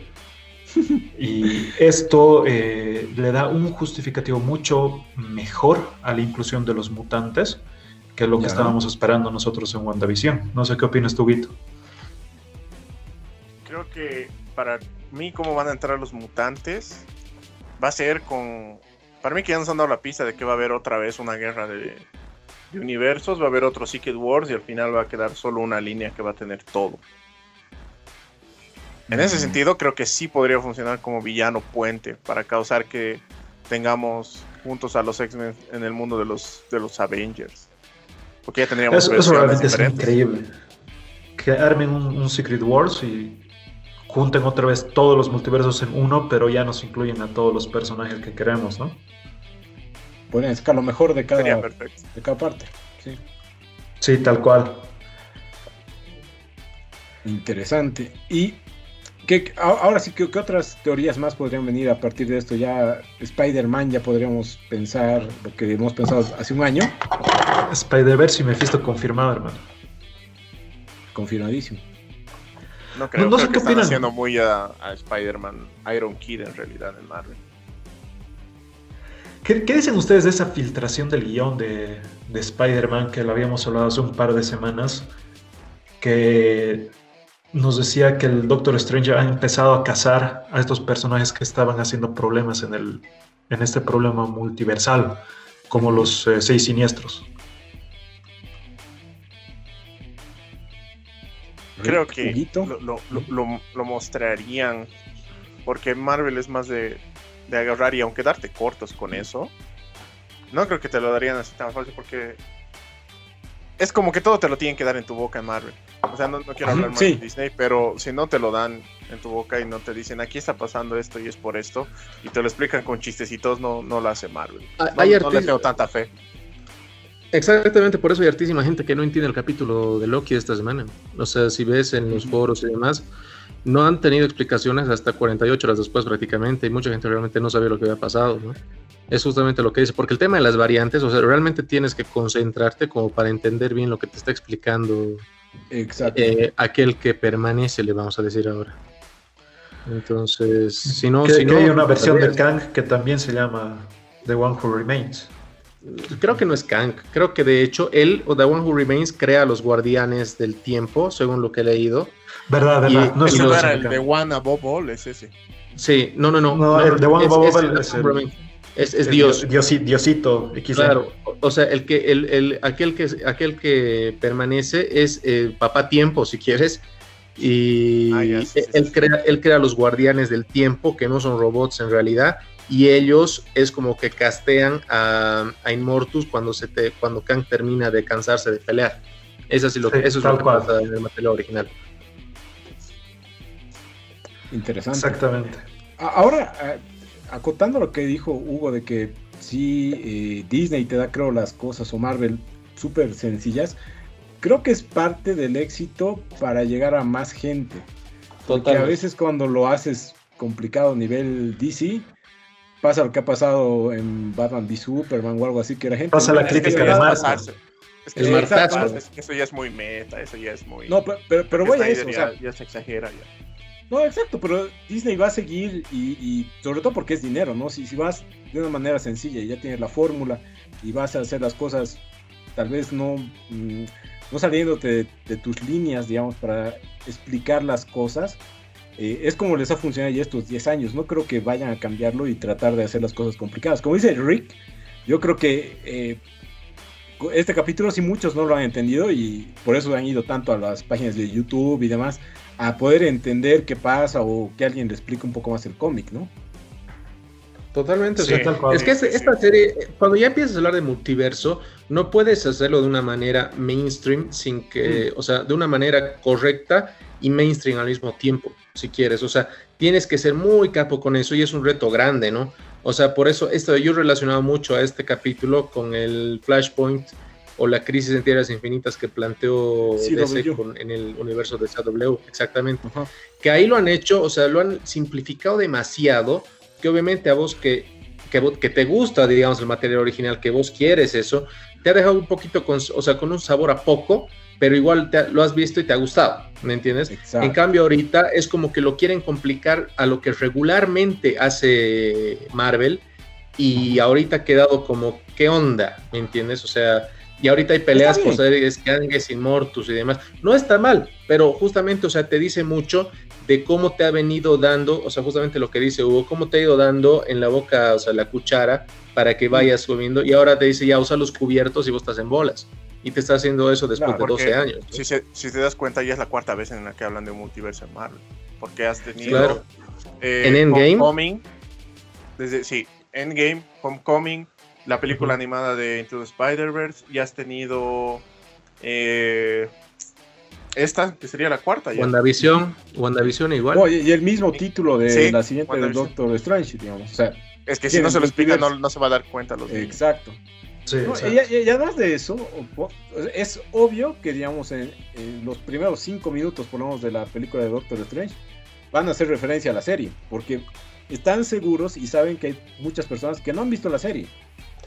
Y esto eh, le da un justificativo mucho mejor a la inclusión de los mutantes que lo que estábamos esperando nosotros en WandaVision. No sé qué opinas tú, Guito. Creo que para mí, cómo van a entrar los mutantes va a ser con. Para mí, que ya nos han dado la pista de que va a haber otra vez una guerra de, de universos, va a haber otro Secret Wars y al final va a quedar solo una línea que va a tener todo. En ese sentido, creo que sí podría funcionar como villano puente para causar que tengamos juntos a los X-Men en el mundo de los, de los Avengers. Porque ya tendríamos Eso, eso realmente es increíble. Que armen un, Secret Wars y junten otra vez todos los multiversos en uno, pero ya nos incluyen a todos los personajes que queremos, ¿no? Pueden sacar lo mejor de cada, de cada parte. Sí. sí, tal cual. Interesante. Y ahora sí, ¿qué, otras teorías más podrían venir a partir de esto? Ya Spider-Man, ya podríamos pensar lo que hemos pensado hace un año. Spider-Verse y Mephisto confirmado, hermano. Confirmadísimo. No creo, no, sé que están haciendo muy a, Spider-Man Iron Kid en realidad en Marvel. ¿Qué, dicen ustedes de esa filtración del guion de, de Spider-Man que lo habíamos hablado hace un par de semanas? Que nos decía que el Doctor Strange ha empezado a cazar a estos personajes que estaban haciendo problemas en, el, en este problema multiversal, como los eh, seis siniestros. Creo que lo, mostrarían, porque Marvel es más de, de agarrar y aunque darte cortos con eso, no creo que te lo darían así tan fácil porque es como que todo te lo tienen que dar en tu boca en Marvel. O sea, no, quiero hablar más de Disney, pero si no te lo dan en tu boca y no te dicen aquí está pasando esto y es por esto, y te lo explican con chistecitos, no, no lo hace Marvel. Ah, no, no le tengo tanta fe. Exactamente, por eso hay hartísima gente que no entiende el capítulo de Loki de esta semana. O sea, si ves en los foros y demás, no han tenido explicaciones hasta 48 horas después prácticamente y mucha gente realmente no sabía lo que había pasado, ¿no? Es justamente lo que dice, porque el tema de las variantes, o sea, realmente tienes que concentrarte como para entender bien lo que te está explicando Exacto. eh, aquel que permanece, le vamos a decir ahora. Entonces, si no... Que, si que no hay una versión de Kang que también se llama The One Who Remains. Creo que no es Kang, creo que de hecho él o The One Who Remains crea a los guardianes del tiempo, según lo que he leído. ¿Verdad, Y- verdad? No y es Ese una no era el de de. One Above All, es ese. Sí, no, no, no. No, el The One es, Above es- All es es el- Remains. Es- es El Dios. Diosi- Diosito XD. Claro, o- sea, el que, el, el- aquel que aquel que permanece es el papá tiempo, si quieres. Y Ah, ya, sí, sí, él, sí. crea, él crea los guardianes del tiempo, que no son robots en realidad, y ellos es como que castean a, a Inmortus cuando se te, cuando Kang termina de cansarse de pelear. Eso, sí lo, Sí, eso es tal lo que cual. pasa en el material original. Interesante. Exactamente. Ahora, acotando lo que dijo Hugo de que sí, eh, Disney te da, creo, las cosas o Marvel súper sencillas, creo que es parte del éxito para llegar a más gente. Porque a veces cuando lo haces complicado a nivel DC, pasa lo que ha pasado en Batman v Superman o algo así, que la gente... Pasa la Es crítica de Marvel. Es que El eso ya es martazo. pasarse, es que eso ya es muy meta, eso ya es muy. No, pero, pero, pero voy a eso, o ya, sea, ya se exagera ya. No, exacto, pero Disney va a seguir y, sobre todo porque es dinero, ¿no? Si, si vas de una manera sencilla y ya tienes la fórmula y vas a hacer las cosas tal vez no, mm, no saliéndote de, de tus líneas, digamos, para explicar las cosas, eh, es como les ha funcionado ya estos 10 años. No creo que vayan a cambiarlo y tratar de hacer las cosas complicadas. Como dice Rick, yo creo que eh, este capítulo sí muchos no lo han entendido y por eso han ido tanto a las páginas de YouTube y demás a poder entender qué pasa o que alguien le explique un poco más el cómic, ¿no? Totalmente. o Sí, sea, tal cual. es que Sí, esta serie, cuando ya empiezas a hablar de multiverso, no puedes hacerlo de una manera mainstream sin que, o sea, de una manera correcta y mainstream al mismo tiempo, si quieres. O sea, tienes que ser muy capo con eso y es un reto grande, ¿no? O sea, por eso esto yo he relacionado mucho a este capítulo con el Flashpoint o la crisis en tierras infinitas que planteó. DC con- en el universo de CW, exactamente que ahí lo han hecho, o sea, lo han simplificado demasiado, que obviamente a vos que, que, que te gusta, digamos, el material original, que vos quieres eso, te ha dejado un poquito, con, o sea, con un sabor a poco, pero igual te lo has visto y te ha gustado, ¿me entiendes? Exacto. En cambio, ahorita es como que lo quieren complicar a lo que regularmente hace Marvel y ahorita ha quedado como, ¿qué onda? ¿Me entiendes? O sea, y ahorita hay peleas por series Ganges, Inmortus y demás. No está mal, pero justamente, o sea, te dice mucho de cómo te ha venido dando, o sea, justamente lo que dice Hugo, cómo te ha ido dando en la boca, o sea, la cuchara para que vayas comiendo y ahora te dice ya usa los cubiertos y vos estás en bolas. Y te está haciendo eso después de 12 porque años. ¿no? Si, se- si te das cuenta, ya es la cuarta vez en la que hablan de multiverso en Marvel. Porque has tenido. Claro. eh, En Endgame. Homecoming. Desde, sí, Endgame, Homecoming, la película animada de Into the Spider-Verse. Ya has tenido. eh, esta, que sería la cuarta. Ya. WandaVision, WandaVision igual. Oh, y, y el mismo título de Sí, la siguiente del WandaVision. Doctor Strange, digamos. O sea, Es que si no se lo explica, no, no se va a dar cuenta los exacto. Sí, No, y, y- y además de eso, es obvio que, digamos, en, en los primeros cinco minutos, por lo menos, de la película de Doctor Strange, van a hacer referencia a la serie, porque están seguros y saben que hay muchas personas que no han visto la serie.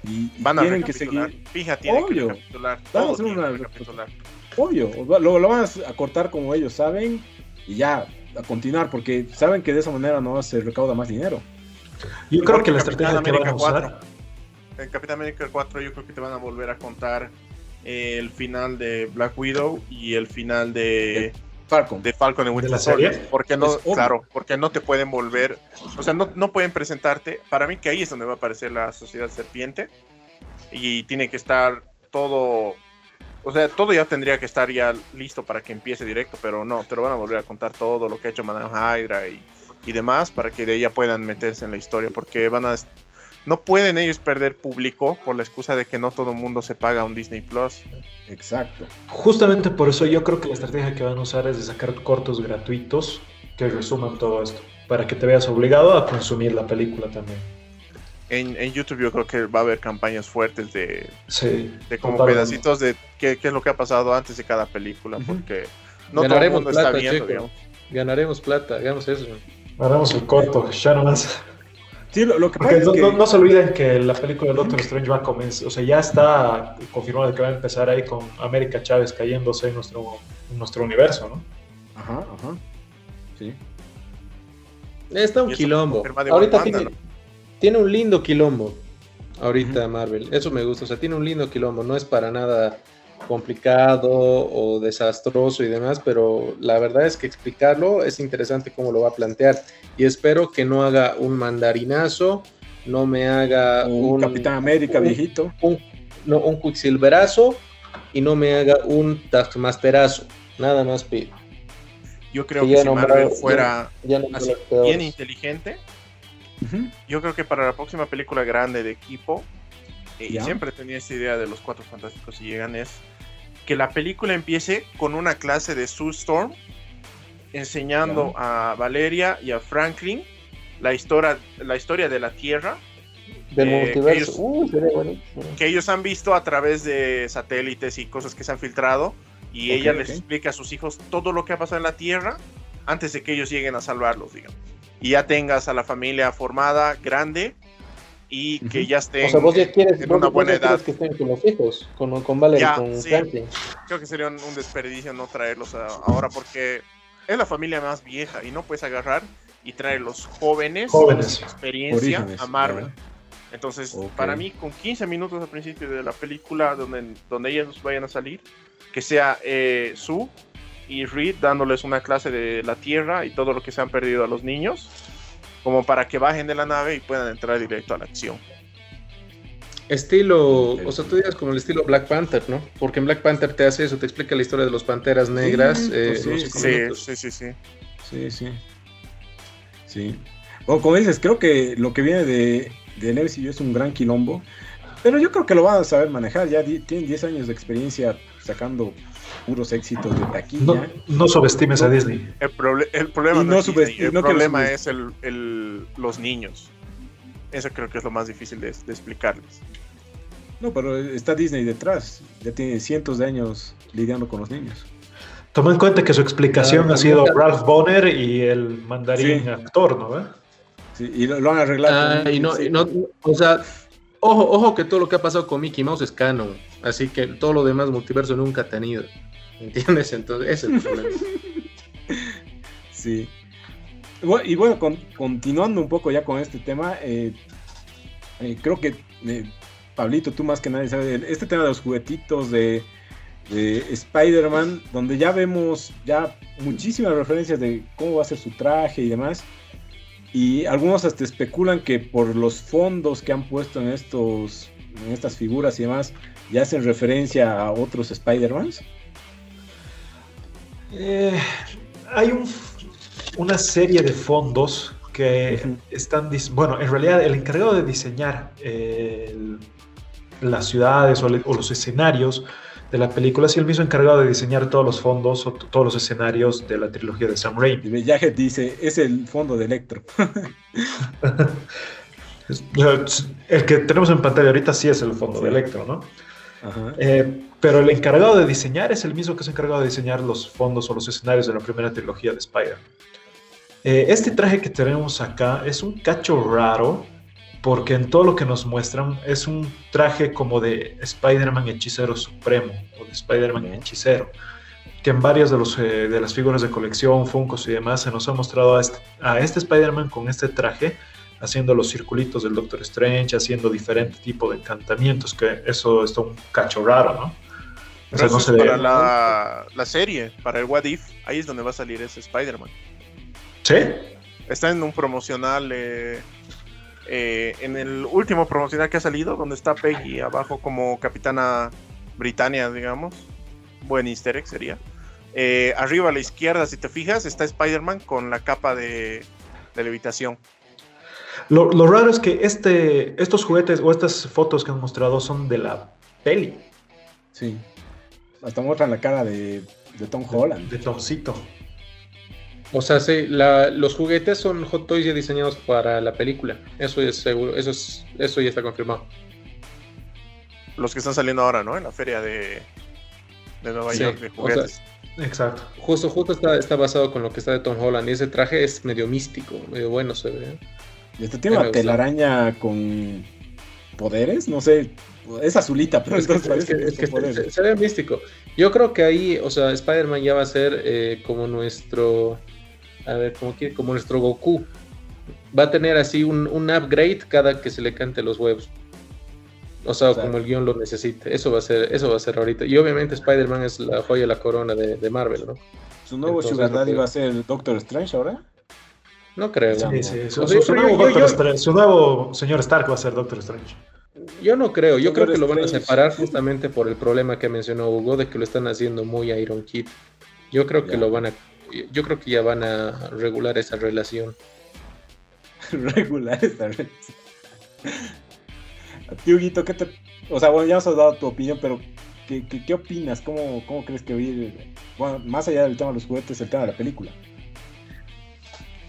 Y, y Van a tienen que seguir, Fija, tiene Obvio. que recapitular. Van a Todo hacer tiene una recapitular. obvio, lo, lo van a cortar como ellos saben y ya, a continuar, porque saben que de esa manera no se recauda más dinero. Yo creo que la Capitán estrategia que van a América usar. 4. En Capitán América 4 yo creo que te van a volver a contar eh, el final de Black Widow y el final de, Falcon. de Falcon and ¿De Winter la Soldier. serie? Porque no, claro, porque no te pueden volver, o sea, no, no pueden presentarte. Para mí que ahí es donde va a aparecer la Sociedad Serpiente y tiene que estar todo, o sea, todo ya tendría que estar ya listo para que empiece directo, pero no, te lo van a volver a contar todo lo que ha hecho Madame Hydra y, y demás para que de ella puedan meterse en la historia, porque van a no pueden ellos perder público por la excusa de que no todo el mundo se paga un Disney Plus. Exacto. Justamente por eso yo creo que la estrategia que van a usar es de sacar cortos gratuitos que resuman todo esto, para que te veas obligado a consumir la película también. En, en YouTube yo creo que va a haber campañas fuertes de, Sí, de como totalmente. pedacitos de qué, qué es lo que ha pasado antes de cada película, porque no todo el Ganaremos mundo está plata, viendo, chico. digamos. Ganaremos plata, hagamos eso. Haremos el corto, ya nomás. Sí, lo, lo que Porque pasa no, es que... no- no se olviden que la película de Doctor Strange va a comenzar, o sea, ya está confirmado que va a empezar ahí con América Chávez cayéndose en nuestro, en nuestro universo, ¿no? Ajá, ajá. Sí. Está un quilombo. Ahorita Wakanda, tiene, tiene un lindo quilombo. Ahorita Marvel. Eso me gusta. O sea, tiene un lindo quilombo. No es para nada complicado o desastroso y demás, pero la verdad es que explicarlo es interesante cómo lo va a plantear. Y espero que no haga un mandarinazo, no me haga Un, un, Capitán América un- viejito. un, no, un Quicksilverazo y no me haga un Taskmasterazo. Nada más pido. Yo creo Que que ya si Marvel fuera Ya así, bien inteligente, yo creo que para la próxima película grande de equipo, eh, y siempre tenía esta idea de los cuatro fantásticos si llegan, es que la película empiece con una clase de Sue Storm enseñando a Valeria y a Franklin la historia, la historia de la Tierra Del eh, multiverso. ellos- Uh, que ellos han visto a través de satélites y cosas que se han filtrado y ella les explica a sus hijos todo lo que ha pasado en la Tierra antes de que ellos lleguen a salvarlos, digamos. Y ya tengas a la familia formada, grande y que Ujú. ya estén... O sea, vos ya quieres, en vos- una vos buena edad. que estén con los hijos, con, con Ya, con sí. Franklin. Creo que sería un, un desperdicio no traerlos a- ahora porque es la familia más vieja y no puedes agarrar y traer los jóvenes, Jóvenes. sin experiencia Orígenes, a Marvel. ¿verdad? Entonces, para mí, con 15 minutos al principio de la película donde, donde ellos vayan a salir, que sea eh, Sue y Reed dándoles una clase de la Tierra y todo lo que se han perdido a los niños, como para que bajen de la nave y puedan entrar directo a la acción. Estilo, o sea, tú digas como el estilo Black Panther, ¿no? Porque en Black Panther te hace eso, te explica la historia de los panteras negras. Sí, eh, sí, Sí, sí, sí, sí. Sí, sí. Bueno, como dices, creo que lo que viene de, de MCU es un gran quilombo. Pero yo creo que lo van a saber manejar. Ya di- tienen 10 años de experiencia sacando puros éxitos de taquilla. No, no subestimes a Disney. El, proble- el problema Y no, no es Disney, subesti- el no que lo problema subest- es el, el- los niños. Eso creo que es lo más difícil de, de explicarles. No, pero está Disney detrás. Ya tiene cientos de años lidiando con los niños. Toma en cuenta que su explicación Ah, ha sido Ralph Bonner y el mandarín Sí. actor, ¿no? ¿Eh? Sí, y lo, lo han arreglado. Ah, y no, y no, o sea, ojo, ojo que todo lo que ha pasado con Mickey Mouse es canon, así que todo lo demás multiverso nunca ha tenido. ¿Entiendes? Entonces, ese es el problema. (laughs) Sí. Y bu- Y bueno, con- continuando un poco ya con este tema, eh, eh, creo que eh, Pablito, tú más que nadie sabes, este tema de los juguetitos de, de Spider-Man, donde ya vemos ya muchísimas referencias de cómo va a ser su traje y demás. Y algunos hasta especulan que por los fondos que han puesto en estos en estas figuras y demás, ya hacen referencia a otros Spider-Mans. Eh, hay un- una serie de fondos que están, bueno, en realidad el encargado de diseñar eh, las ciudades o, le- o los escenarios de la película es el mismo encargado de diseñar todos los fondos o todos los escenarios de la trilogía de Sam Raimi. Y Jacket dice, es el fondo de Electro. (laughs) El que tenemos en pantalla ahorita sí es el fondo Sí. de Electro, ¿no? Ajá. Eh, pero el encargado de diseñar es el mismo que es encargado de diseñar los fondos o los escenarios de la primera trilogía de Spider. Eh, este traje que tenemos acá es un cacho raro porque en todo lo que nos muestran es un traje como de Spider-Man hechicero supremo o de Spider-Man hechicero que en varias de, los, eh, de las figuras de colección, Funkos y demás se nos ha mostrado a este, a este Spider-Man con este traje haciendo los circulitos del Doctor Strange, haciendo diferente tipo de encantamientos, que eso está un cacho raro, ¿no? O sea, no es se para la, la serie, para el What If, ahí es donde va a salir ese Spider-Man. ¿Sí? Está en un promocional, eh, eh, en el último promocional que ha salido, donde está Peggy abajo como Capitana Britannia, digamos. Buen easter egg sería. Eh, arriba a la izquierda, si te fijas, está Spider-Man con la capa de, de levitación. Lo, lo raro es que este, estos juguetes o estas fotos que han mostrado son de la peli, Sí. Hasta muestran la cara de, de Tom Holland. de Tomcito. O sea, sí, la- los juguetes son hot toys ya diseñados para la película. Eso es seguro, eso es, eso ya está confirmado. Los que están saliendo ahora, ¿no? En la feria de, de Nueva Sí, York de o juguetes. Exacto. Justo, justo está, está basado con lo que está de Tom Holland y ese traje es medio místico, medio bueno se ve. Este tiene una telaraña con poderes, no sé, es azulita, pero es que, se, ve místico. Yo creo que ahí, o sea, Spider-Man ya va a ser eh, como nuestro, a ver, como, como nuestro Goku. Va a tener así un, un upgrade cada que se le cante los huevos. O sea, como el guion lo necesite. Eso va a ser, eso va a ser ahorita. Y obviamente Spider-Man es la joya, la corona de, Marvel, ¿no? ¿Su nuevo Sugar Daddy va a ser el Doctor Strange ahora? No creo. Sí, sí. Su, nuevo señor Stark va a ser Doctor Strange. Yo no creo. Yo creo que lo van a separar justamente por el problema que mencionó Hugo de que lo están haciendo muy Iron Kid. Yo creo que lo van a. Yo creo que ya van a regular esa relación. (laughs) regular esa relación. Tío Guito, ¿qué te... O sea, bueno, ya nos has dado tu opinión, pero ¿qué, qué, opinas? ¿Cómo, ¿Cómo, crees que ir? Bueno, más allá del tema de los juguetes, el tema de la película.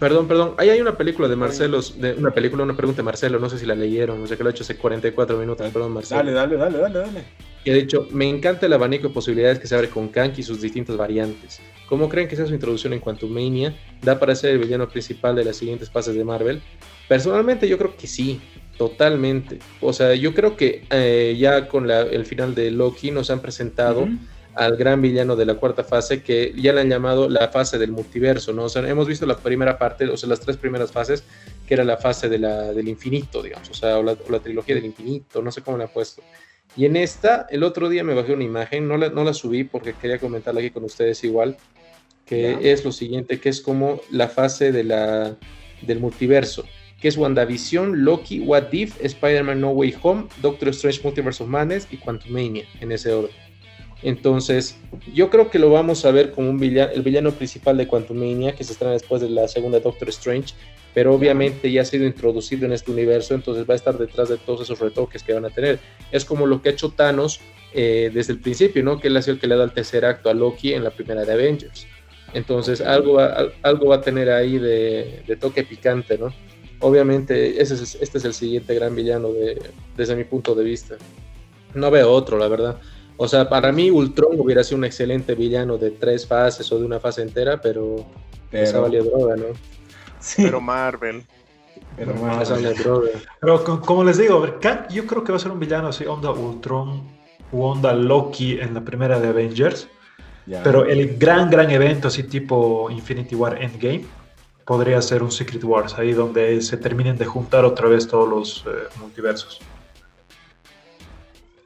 Perdón, perdón. Ahí hay una película de Marcelo, de una película, una pregunta de Marcelo, no sé si la leyeron, no sé que lo ha hecho hace 44 minutos, perdón, Marcelo. Dale, dale, dale, dale, dale. Y ha dicho, me encanta el abanico de posibilidades que se abre con Kanki y sus distintas variantes. ¿Cómo creen que sea su introducción en Quantumania? ¿Da para ser el villano principal de las siguientes fases de Marvel? Personalmente yo creo que sí. Totalmente. O sea, yo creo que eh, ya con el final de Loki nos han presentado al gran villano de la cuarta fase, que ya le han llamado la fase del multiverso, ¿no? O sea, hemos visto la primera parte, o sea, las tres primeras fases, que era la fase de la, del infinito, digamos, o sea, o la, trilogía del infinito, no sé cómo le ha puesto. Y en esta, el otro día me bajé una imagen, no la, no la subí porque quería comentarla aquí con ustedes igual, que es lo siguiente, que es como la fase de la, del multiverso que es WandaVision, Loki, What If, Spider-Man No Way Home, Doctor Strange Multiverse of Madness y Quantumania, en ese orden. Entonces, yo creo que lo vamos a ver como un villano, el villano principal de Quantumania, que se estrena después de la segunda Doctor Strange, pero obviamente ya ha sido introducido en este universo, entonces va a estar detrás de todos esos retoques que van a tener. Es como lo que ha hecho Thanos eh, desde el principio, ¿no? Que él ha sido el que le da el tercer acto a Loki en la primera de Avengers. Entonces, algo, va, algo va a tener ahí de, de toque picante, ¿no? obviamente ese es, este es el siguiente gran villano desde mi punto de vista. No veo otro, la verdad. O sea, para mí Ultron hubiera sido un excelente villano de tres fases o de una fase entera, pero, pero... esa valía droga, ¿no? Pero Marvel. Pero, Marvel. pero como les digo, yo creo que va a ser un villano así, onda Ultron o onda Loki en la primera de Avengers. Pero el gran, gran evento así tipo Infinity War Endgame podría ser un Secret Wars, ahí donde se terminen de juntar otra vez todos los eh, multiversos.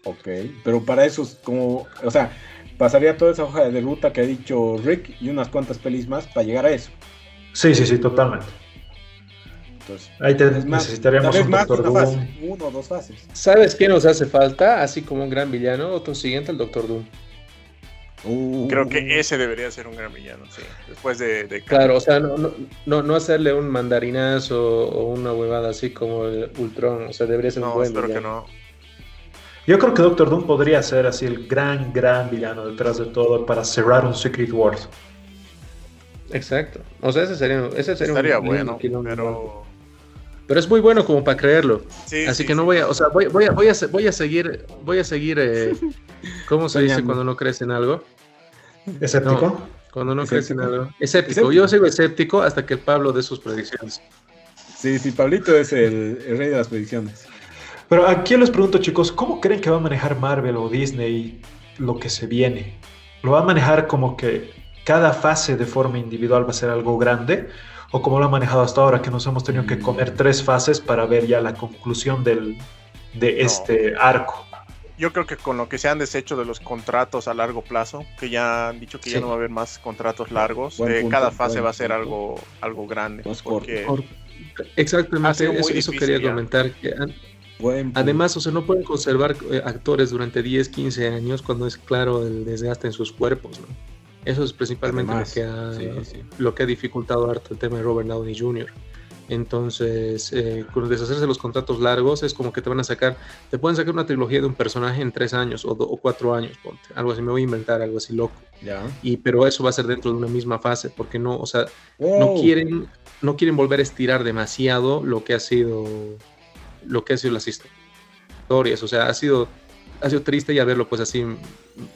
Ok, pero para eso, como, o sea, pasaría toda esa hoja de ruta que ha dicho Rick y unas cuantas pelis más para llegar a eso. Sí, sí, sí, totalmente. Entonces, ahí necesitaríamos un Doctor Doom. uno o dos fases. ¿Sabes qué nos hace falta? Así como un gran villano, otro siguiente, el Doctor Doom. Creo que ese debería ser un gran villano, sí. Después de. Claro, o sea, no, no, no, hacerle un mandarinazo o una huevada así como el Ultron. O sea, debería ser un buen espero que no. Yo creo que Doctor Doom podría ser así el gran, gran villano detrás de todo para cerrar un Secret Wars. Exacto. O sea, ese sería, ese sería Estaría bueno, pero... Pero es muy bueno como para creerlo. Así que no voy a, o sea, voy, voy, a, voy, a, voy a seguir, voy a seguir, eh, (laughs) ¿cómo se dice cuando no crees en algo? ¿Escéptico? cuando no crees en algo. Escéptico. Yo sigo escéptico hasta que Pablo dé sus predicciones. Sí, sí, Pablito es el, rey de las predicciones. Pero aquí les pregunto, chicos, ¿cómo creen que va a manejar Marvel o Disney lo que se viene? ¿Lo va a manejar como que cada fase de forma individual va a ser algo grande? ¿O como lo ha manejado hasta ahora, que nos hemos tenido que comer tres fases para ver ya la conclusión del, de este arco? yo creo que con lo que se han deshecho de los contratos a largo plazo, que ya han dicho que ya no va a haber más contratos largos, eh, cada fase va a ser algo, algo grande. Porque Exactamente, eso, quería comentar. Que además, o sea, no pueden conservar eh, actores durante 10, 15 años cuando es claro el desgaste en sus cuerpos. ¿no? Eso es principalmente lo, que ha, lo que ha dificultado harto el tema de Robert Downey Jr. Entonces, eh, con deshacerse los contratos largos, es como que te van a sacar, te pueden sacar una trilogía de un personaje en tres años o, cuatro años, ponte. Algo así, me voy a inventar algo así loco. Y, pero eso va a ser dentro de una misma fase, porque no, o sea, no quieren, no quieren volver a estirar demasiado lo que ha sido, lo que ha sido las historias. O sea, ha sido ha sido triste ya verlo pues así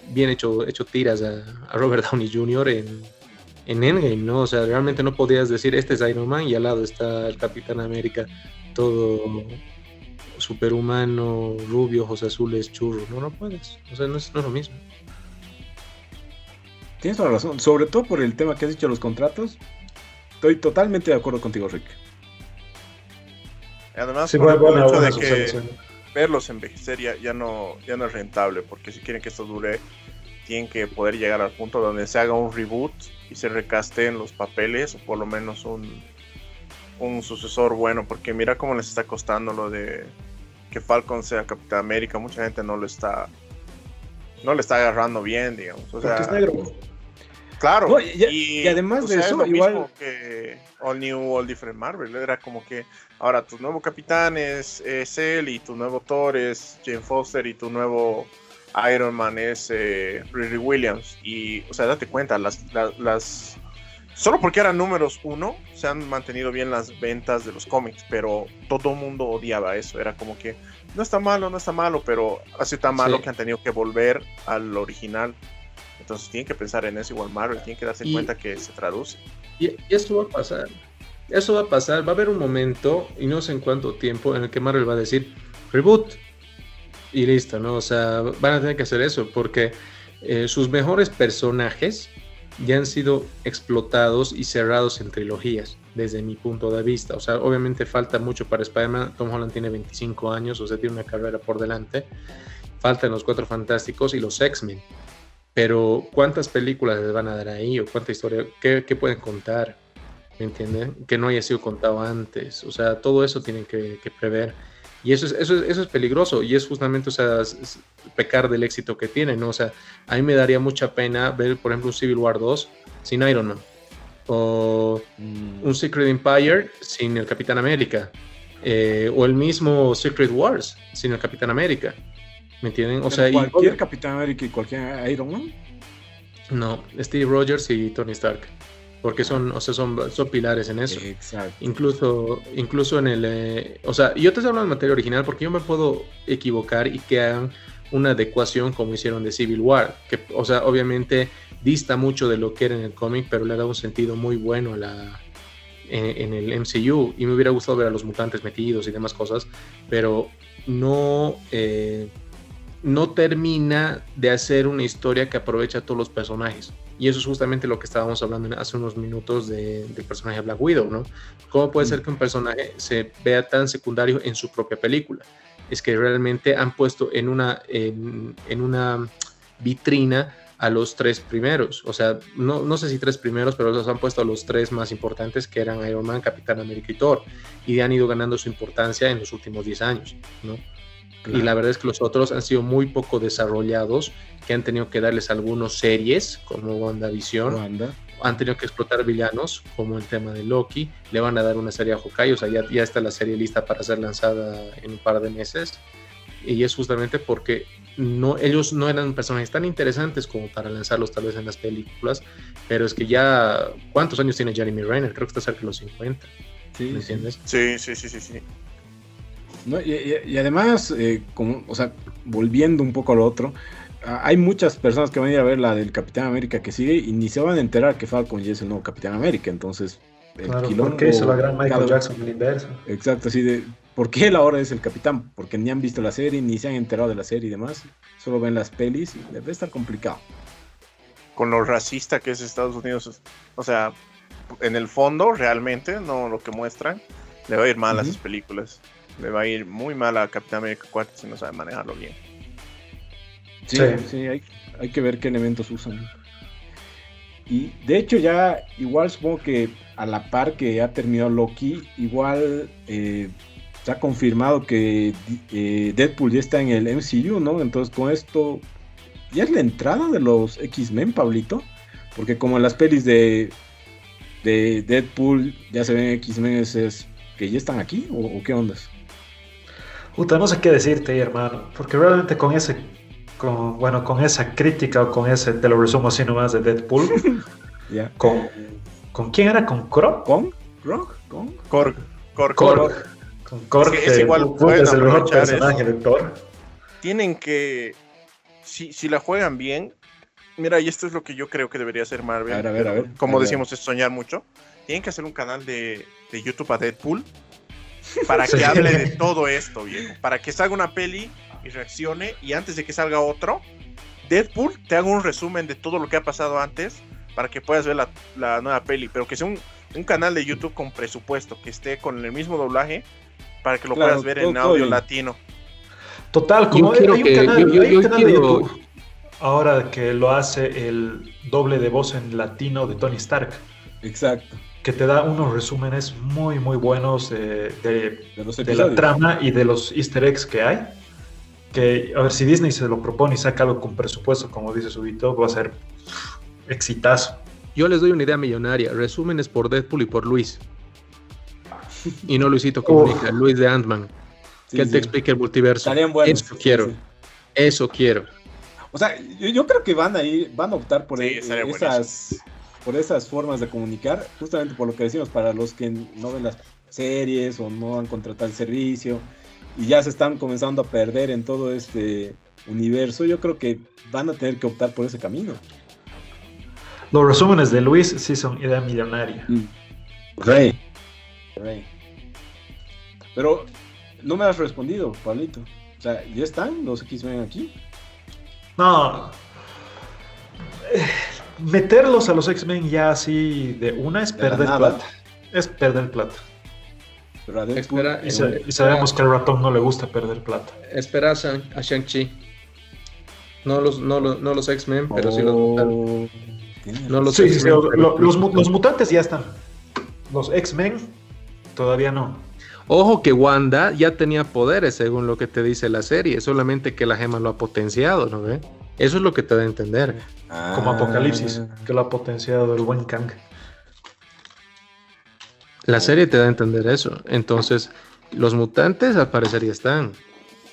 bien hecho, hecho tiras a, Robert Downey Jr. en, en Endgame, ¿no? O sea, realmente no podías decir, este es Iron Man y al lado está el Capitán América, todo superhumano, rubio, ojos azules, churro. No, no puedes. O sea, no es, no es lo mismo. Tienes toda la razón. Sobre todo por el tema que has dicho los contratos. Estoy totalmente de acuerdo contigo, Rick. Además, por el hecho de que verlos envejecer ya, ya, no, ya no es rentable, porque si quieren que esto dure, tienen que poder llegar al punto donde se haga un reboot y se recasten los papeles, o por lo menos un, un sucesor bueno, porque mira cómo les está costando lo de que Falcon sea Capitán América, mucha gente no lo está no le está agarrando bien, digamos. O sea, es negro. Claro. y, además de eso, igual que All New, All Different Marvel, era como que ahora tu nuevo capitán es, él y tu nuevo Thor es Jane Foster y tu nuevo Iron Man es eh, Riri Williams. Y, o sea, date cuenta, las, las, Solo porque eran números uno, se han mantenido bien las ventas de los cómics, pero todo el mundo odiaba eso. Era como que no está malo, no está malo, pero ha sido tan malo que han tenido que volver al original. Entonces tienen que pensar en eso igual Marvel, tienen que darse cuenta que se traduce. Y, eso va a pasar. Eso va a pasar. Va a haber un momento, y no sé en cuánto tiempo, en el que Marvel va a decir reboot. Y listo, ¿no? O sea, van a tener que hacer eso, porque eh, sus mejores personajes ya han sido explotados y cerrados en trilogías, desde mi punto de vista. O sea, obviamente falta mucho para Spider-Man. Tom Holland tiene 25 años, o sea, tiene una carrera por delante. Faltan los Cuatro Fantásticos y los X-Men. Pero ¿cuántas películas les van a dar ahí? ¿O cuánta historia? ¿Qué, pueden contar? ¿Me entienden? Que no haya sido contado antes. O sea, todo eso tienen que, prever. Y eso es, eso, eso es peligroso y es justamente, o sea, pecar del éxito que tienen, ¿no? O sea, a mí me daría mucha pena ver, por ejemplo, un Civil War 2 sin Iron Man. O mm. un Secret Empire sin el Capitán América. Eh, o el mismo Secret Wars sin el Capitán América. ¿Me entienden? O sea, cualquier Capitán América y cualquier Iron Man. No, Steve Rogers y Tony Stark. Porque son, o sea, son, son pilares en eso. Exacto. Incluso, incluso en el. Eh, o sea, yo te hablo del material original porque yo me puedo equivocar y que hagan una adecuación como hicieron de Civil War. Que, o sea, obviamente dista mucho de lo que era en el cómic, pero le da un sentido muy bueno a la, en, el MCU. Y me hubiera gustado ver a los mutantes metidos y demás cosas, pero no. Eh, no termina de hacer una historia que aprovecha a todos los personajes. Y eso es justamente lo que estábamos hablando hace unos minutos de, del personaje Black Widow, ¿no? ¿Cómo puede ser que un personaje se vea tan secundario en su propia película? Es que realmente han puesto en una, en, una vitrina a los tres primeros. O sea, no, no, sé si tres primeros, pero los han puesto a los tres más importantes que eran Iron Man, Capitán América y Thor. Y han ido ganando su importancia en los últimos 10 años, ¿no? Y la verdad es que los otros han sido muy poco desarrollados, que han tenido que darles algunas series, como WandaVision. Wanda. Han tenido que explotar villanos, como el tema de Loki. Le van a dar una serie a Hawkeye, o sea, ya, ya está la serie lista para ser lanzada en un par de meses. Y es justamente porque no, ellos no eran personajes tan interesantes como para lanzarlos tal vez en las películas, pero es que ya, ¿cuántos años tiene Jeremy Renner? Creo que está cerca de los 50. Sí, ¿Me entiendes? Sí, sí, sí, sí. sí. Y, además, eh, como, o sea, volviendo un poco a lo otro, hay muchas personas que van a ir a ver la del Capitán América que sigue y ni se van a enterar que Falcon ya es el nuevo Capitán América. Entonces, el claro, ¿por qué hizo la gran Michael Jackson el inverso? Exacto, así de. ¿Por qué él ahora es el capitán? Porque ni han visto la serie, ni se han enterado de la serie y demás. Solo ven las pelis y debe estar complicado. Con lo racista que es Estados Unidos, o sea, en el fondo, realmente, no lo que muestran, le va a ir mal a esas películas le va a ir muy mal a Capitán América 4 si no sabe manejarlo bien. Sí, sí, hay, que ver qué elementos usan. Y de hecho ya, igual supongo que a la par que ha terminado Loki, igual eh, se ha confirmado que eh, Deadpool ya está en el MCU, ¿no? Entonces con esto, ¿ya es la entrada de los X-Men, Pablito? Porque como en las pelis de, de Deadpool ya se ven X-Men, es, que ya están aquí, ¿o, o qué ondas? Puta, no sé qué decirte, hermano, porque realmente con ese, con, bueno, con esa crítica o con ese, te lo resumo así nomás, de Deadpool, (laughs) con, ¿con quién era? ¿Con Krog? ¿Con? ¿Krog? ¿Con? Korg. Korg. Korg. Con Korg, es, igual, es el mejor personaje de Thor. tienen que, si, si la juegan bien, mira, y esto es lo que yo creo que debería hacer Marvel. A ver, a ver, a ver. Como A ver. decíamos, es soñar mucho. Tienen que hacer un canal de, de YouTube a Deadpool para que hable de todo esto, viejo. Para que salga una peli y reaccione y antes de que salga otro, Deadpool te haga un resumen de todo lo que ha pasado antes para que puedas ver la, la nueva peli, pero que sea un, un canal de YouTube con presupuesto, que esté con el mismo doblaje para que lo Claro, puedas ver en audio bien. latino. Total, como Yo quiero hay un que- canal, yo- yo- hay un yo canal de YouTube ahora que lo hace el doble de voz en latino de Tony Stark, Exacto. Que te da unos resúmenes muy, muy buenos eh, de, De los de la trama y de los easter eggs que hay. Que, a ver, si Disney se lo propone y saca algo con presupuesto, como dice Subito, va a ser exitazo. Yo les doy una idea millonaria. Resúmenes por Deadpool y por Luis. Y no Luisito Comunica, Luis de Ant-Man. Sí, que él sí. te explique el multiverso. Estarían buenos. Eso quiero. Sí. Eso quiero. O sea, yo, yo creo que van a ir, van a optar por Sí, eh, estaría esas, por esas formas de comunicar, justamente por lo que decimos, para los que no ven las series o no han contratado el servicio y ya se están comenzando a perder en todo este universo, yo creo que van a tener que optar por ese camino. Los resúmenes de Luis sí son idea millonaria. Rey. Rey. Pero no me has respondido, Pablito. O sea, ¿ya están los X-Men aquí? No. Meterlos a los X-Men ya así de una es De perder plata. Es perder plata. Pero a Deadpool, Espera, Y, sa- y sabemos que al ratón no le gusta perder plata. Espera a Shang- a Shang-Chi. No los, no, los- no los X-Men, pero sí los oh, mutantes. No los Sí, sí, lo- los, los mutantes ya están. Los X-Men todavía no. Ojo que Wanda ya tenía poderes según lo que te dice la serie, solamente que la gema lo ha potenciado, ¿no ve? Eso es lo que te da a entender. Como Ah. Apocalipsis, que lo ha potenciado el buen Kang. La serie te da a entender eso. Entonces, los mutantes al parecer ya están.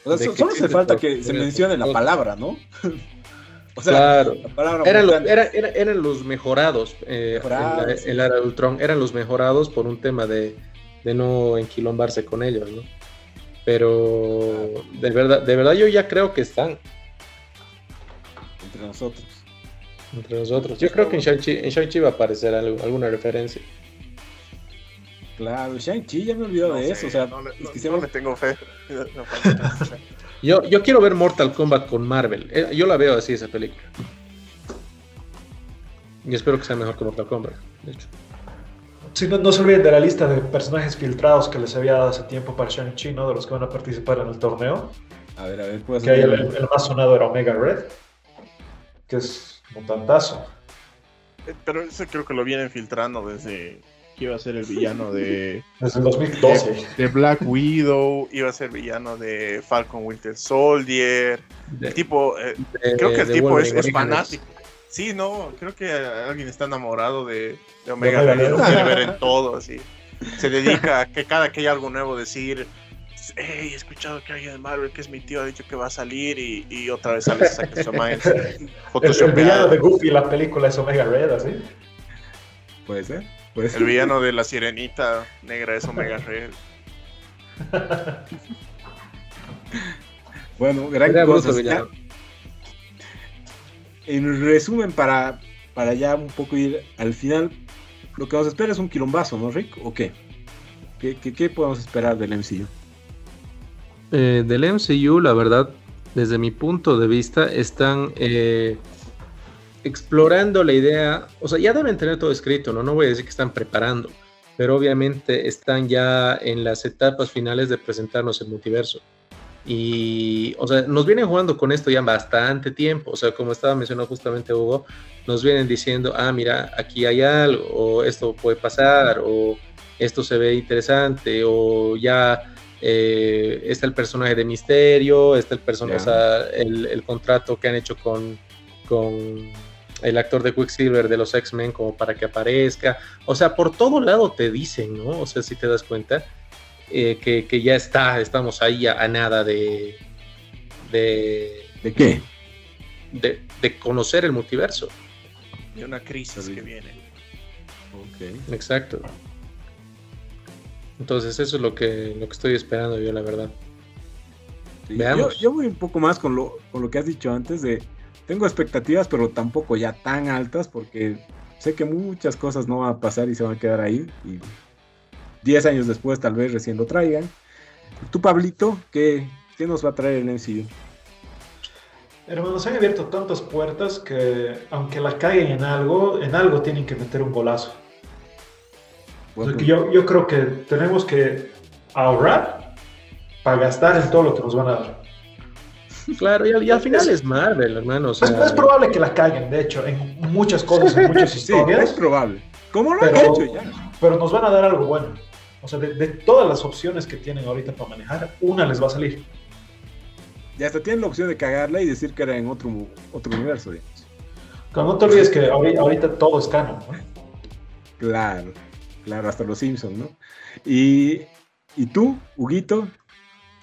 O sea, solo hace falta que se mencione la palabra, ¿no? (laughs) o sea, claro. la palabra Eran los, mutante. era- era- eran los mejorados, eh, Mejorados, en la- sí. en la era de Ultron, eran los mejorados por un tema de, de no enquilombarse con ellos, ¿no? Pero de verdad, de verdad yo ya creo que están entre nosotros. entre nosotros. Yo creo que en Shang-Chi, va a aparecer algo- alguna referencia. Claro, Shang-Chi ya me olvidó No de sé, eso. O sea, no, le- es no- que no siempre- le tengo fe. (laughs) No. Yo, yo quiero ver Mortal Kombat con Marvel. Eh, Yo la veo así esa película. Y espero que sea mejor que Mortal Kombat, de hecho. Sí, no, no se olviden de la lista de personajes filtrados que les había dado hace tiempo para Shang-Chi, ¿no? De los que van a participar en el torneo. A ver, a ver, puedes Que ahí el, el más sonado era Omega Red, que es mutantazo. Eh, Pero eso creo que lo vienen filtrando desde que iba a ser el villano de, Desde el 2012. de Black Widow, iba a ser villano de Falcon Winter Soldier. De- El tipo, eh, de- creo que el de tipo es, Wolverine es Orígenes. fanático. Sí, no, creo que alguien está enamorado de, de Omega Omega quiere ver en todo, así. Se dedica a que cada que hay algo nuevo decir, hey, he escuchado que alguien de Marvel, que es mi tío, ha dicho que va a salir y, y otra vez sale esa que se llama El, el villano de. Goofy, la película es Omega Red, así. Puede ser. Puede ser. El villano de la sirenita negra es Omega Red. (laughs) Bueno, gran Era cosa. bruto. En resumen, para, para ya un poco ir al final, lo que nos espera es un quilombazo, ¿no, Rick? ¿O qué? ¿Qué, qué, qué podemos esperar del MCU? Eh, del MCU, la verdad, desde mi punto de vista, están eh, explorando la idea, o sea, ya deben tener todo escrito, ¿no? No voy a decir que están preparando, pero obviamente están ya en las etapas finales de presentarnos el multiverso. Y, o sea, nos vienen jugando con esto ya bastante tiempo, o sea, como estaba mencionando justamente Hugo, nos vienen diciendo, ah, mira, aquí hay algo, o esto puede pasar, o esto se ve interesante, o ya eh, está el personaje de Misterio, está el personaje, o sea, el, el contrato que han hecho con, con el actor de Quicksilver de los X-Men como para que aparezca. O sea, por todo lado te dicen, ¿no? O sea, si te das cuenta, eh, que, que ya está, estamos ahí a, a nada de, de, ¿De qué? de, de conocer el multiverso. De una crisis que viene. Ok. Exacto. Entonces eso es lo que, lo que estoy esperando yo, la verdad. Veamos. Yo, voy un poco más con lo, con lo que has dicho antes de... Tengo expectativas, pero tampoco ya tan altas porque sé que muchas cosas no van a pasar y se van a quedar ahí. Y 10 años después tal vez recién lo traigan. Tú, Pablito, ¿qué, qué nos va a traer el MCU? Hermanos, se han abierto tantas puertas que aunque la caigan en algo, en algo tienen que meter un golazo. Yo, yo creo que tenemos que ahorrar para gastar en todo lo que nos van a dar. Claro, y al, final es Marvel, hermano. Pues, es probable que la caigan, de hecho, en muchas cosas, en muchas (laughs) historias. es probable. ¿Cómo lo pero, hecho ya? Pero nos van a dar algo bueno. O sea, de, de, todas las opciones que tienen ahorita para manejar, una les va a salir. Y hasta tienen la opción de cagarla y decir que era en otro, otro universo, digamos. no te olvides que ahorita, todo es canon, ¿no? Claro, claro, hasta los Simpsons, ¿no? Y, y tú, Huguito,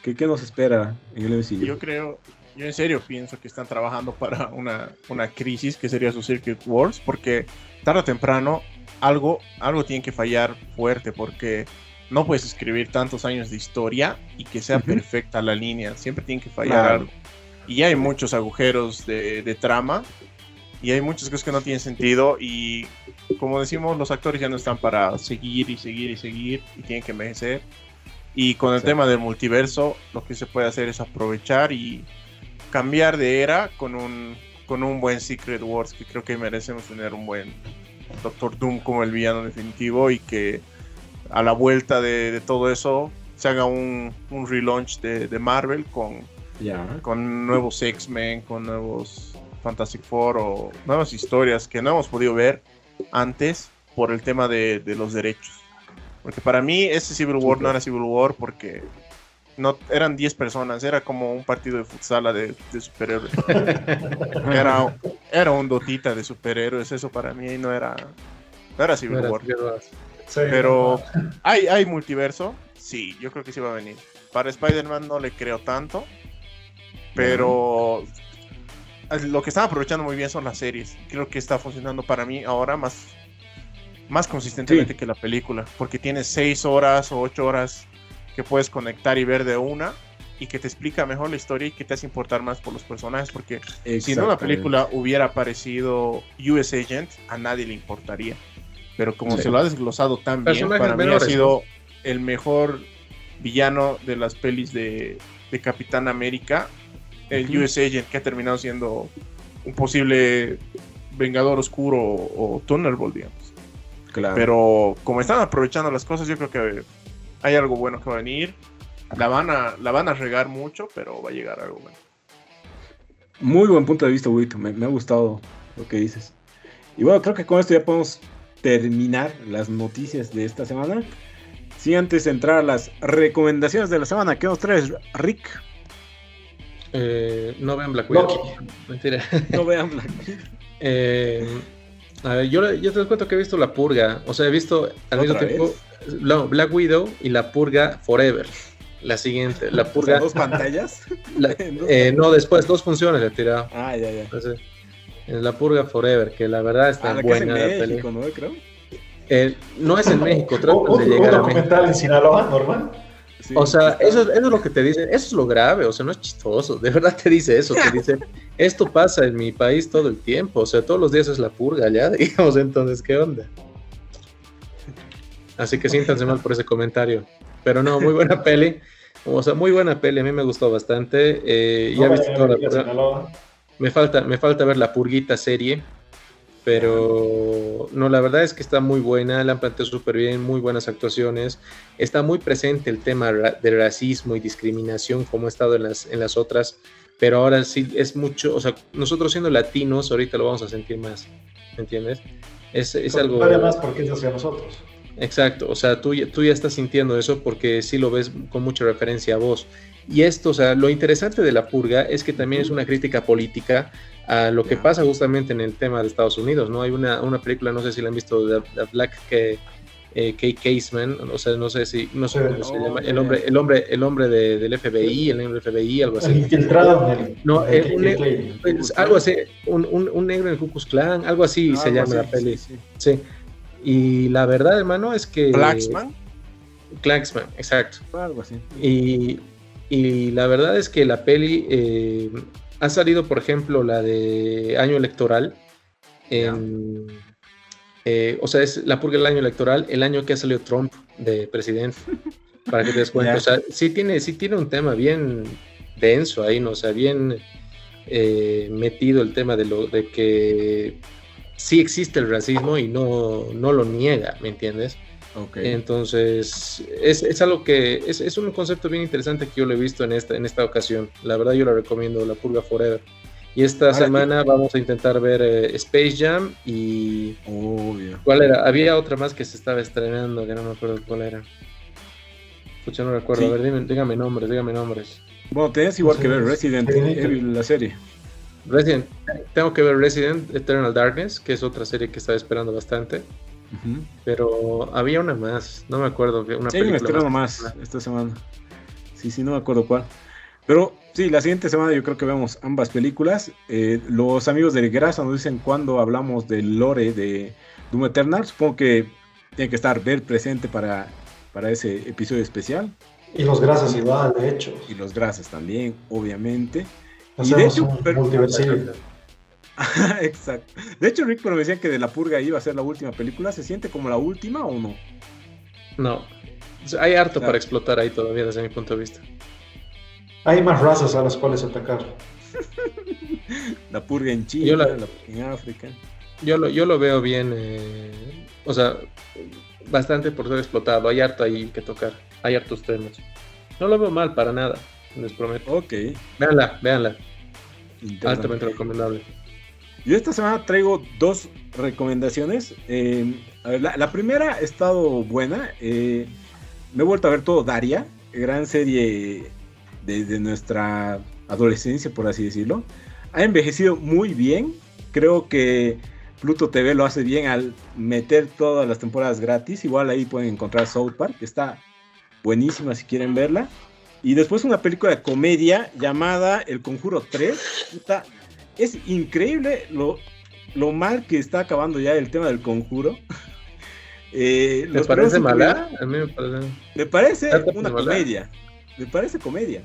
¿qué, ¿qué, nos espera en el MCU? Yo creo, yo en serio pienso que están trabajando para una, una crisis que sería su Circuit Wars, porque tarde o temprano algo, algo tiene que fallar fuerte, porque no puedes escribir tantos años de historia y que sea perfecta la línea. Siempre tiene que fallar algo. Y hay muchos agujeros de, trama y hay muchas cosas que no tienen sentido y como decimos, los actores ya no están para seguir y seguir y seguir y tienen que envejecer. Y con el tema del multiverso, lo que se puede hacer es aprovechar y cambiar de era con un, con un buen Secret Wars, que creo que merecemos tener un buen Doctor Doom como el villano definitivo y que a la vuelta de, todo eso se haga un, un relaunch de, Marvel con, con nuevos X-Men, con nuevos Fantastic Four o nuevas historias que no hemos podido ver antes por el tema de, los derechos. Porque para mí ese Civil War no era Civil War porque no eran 10 personas, era como un partido de futsal de, de superhéroes. (laughs) era, era un dotita de superhéroes, eso para mí no era, no era Civil War. Pero hay, hay multiverso. Sí, yo creo que sí va a venir. Para Spider-Man no le creo tanto. Pero lo que están aprovechando muy bien son las series. Creo que está funcionando para mí ahora más, más consistentemente que la película. Porque tienes 6 horas o 8 horas que puedes conectar y ver de una. Y que te explica mejor la historia y que te hace importar más por los personajes. Porque si no la película hubiera aparecido US Agent, a nadie le importaría. Pero como se lo ha desglosado tan bien, para mí ha sido el mejor villano de las pelis de, Capitán América, el US Agent, que ha terminado siendo un posible Vengador Oscuro o, Thunderbolt, digamos. Claro. Pero como están aprovechando las cosas, yo creo que hay algo bueno que va a venir. La van a, la van a regar mucho, pero va a llegar algo bueno. Muy buen punto de vista, Wito. Me, me ha gustado lo que dices. Y bueno, creo que con esto ya podemos terminar las noticias de esta semana. Si antes de entrar a las recomendaciones de la semana, ¿qué nos traes, Rick? Eh, no vean Black Widow. (laughs) Mentira. No vean Black eh, a ver, yo, yo te cuento que he visto La Purga. O sea, he visto al mismo tiempo Black Widow y La Purga Forever. La siguiente, La (laughs) Purga. ¿Dos pantallas? (laughs) Eh, no, después, dos funciones le he tirado. Ah, ya, ya. Entonces, es La Purga Forever, que la verdad está ah, buena la México, ¿no? Creo. Eh, no es en México, tratan de llegar a documental en Sinaloa, normal. O sea, eso, eso, es lo que te dicen, eso es lo grave, o sea, no es chistoso, de verdad te dice eso, te (laughs) dice, esto pasa en mi país todo el tiempo, o sea, todos los días es la purga ya, (laughs) digamos, entonces, ¿qué onda? Así que siéntanse mal por ese comentario, pero no, muy buena peli, o sea, muy buena peli, a mí me gustó bastante, eh, ya viste toda la me falta, me falta ver la purguita serie, pero no, la verdad es que está muy buena, la han planteado súper bien, muy buenas actuaciones, está muy presente el tema del racismo y discriminación como ha estado en las, en las otras, pero ahora sí es mucho, o sea, nosotros siendo latinos ahorita lo vamos a sentir más, ¿me entiendes? Es, es algo... Además porque es hacia nosotros. Exacto, o sea, tú, tú ya estás sintiendo eso porque sí lo ves con mucha referencia a vos. Y esto, o sea, lo interesante de la purga es que también es una crítica política a lo que pasa justamente en el tema de Estados Unidos, ¿no? Hay una, una película, no sé si la han visto, de, Black que, eh, Caseman, o sea, no sé si, no sé cómo se llama, el hombre, el hombre, el hombre del FBI, el negro del FBI, algo así. infiltrado en el, No, algo así, un, un, un, negro en el Ku Klux Klan, algo así se llama la peli. Sí, Y la verdad, hermano, es que... Blacksman. Blacksman, exacto. Algo así. Y Y la verdad es que la peli eh, ha salido, por ejemplo, la de año electoral. En, eh, o sea, es la purga del año electoral, el año que ha salido Trump de presidente. (laughs) para que te des cuenta. O sea, sí tiene, sí tiene un tema bien denso ahí, ¿no? O sea, bien eh, metido el tema de, lo, de que sí existe el racismo y no, no lo niega, ¿me entiendes? Entonces, es, algo que es, un concepto bien interesante que yo lo he visto en esta, en esta ocasión. La verdad, yo la recomiendo, La Purga Forever. Y esta semana vamos a intentar ver eh, Space Jam y. ¿Cuál era? Había otra más que se estaba estrenando, que no me acuerdo cuál era. Escucha, no recuerdo. A ver, dígame nombres, dígame nombres. Bueno, tenés igual que ver Resident Evil, la serie. Resident, tengo que ver Resident Eternal Darkness, que es otra serie que estaba esperando bastante. Pero había una más, no me acuerdo. Una sí, me estreno más esta semana. Sí, sí, no me acuerdo cuál. Pero sí, la siguiente semana yo creo que vemos ambas películas. Eh, los amigos de Grasa nos dicen cuando hablamos del lore de Doom Eternal. Supongo que tiene que estar ver presente para, para ese episodio especial. Y los grasas igual, de hecho. Y los grasas también, obviamente. y de hecho, (laughs) Exacto. De hecho, Rick, pero decían que de La Purga iba a ser la última película. ¿Se siente como la última o no? No. Hay harto para explotar ahí todavía, desde mi punto de vista. Hay más razas a las cuales atacar. (laughs) la Purga en Chile, la... en África. Yo lo, yo lo veo bien. Eh, o sea, bastante por ser explotado. Hay harto ahí que tocar. Hay hartos temas. No lo veo mal para nada, les prometo. Ok. Véanla, véanla. Altamente recomendable. Yo esta semana traigo dos recomendaciones. Eh, la, primera ha estado buena. Eh, me he vuelto a ver todo Daria, gran serie de, nuestra adolescencia, por así decirlo. Ha envejecido muy bien. Creo que Pluto TV lo hace bien al meter todas las temporadas gratis. Igual ahí pueden encontrar South Park, que está buenísima si quieren verla. Y después una película de comedia llamada El Conjuro 3. Es increíble lo, lo mal que está acabando ya el tema del conjuro. (laughs) Eh, ¿Me parece mala? A mí me parece. Me parece una comedia. Me parece comedia.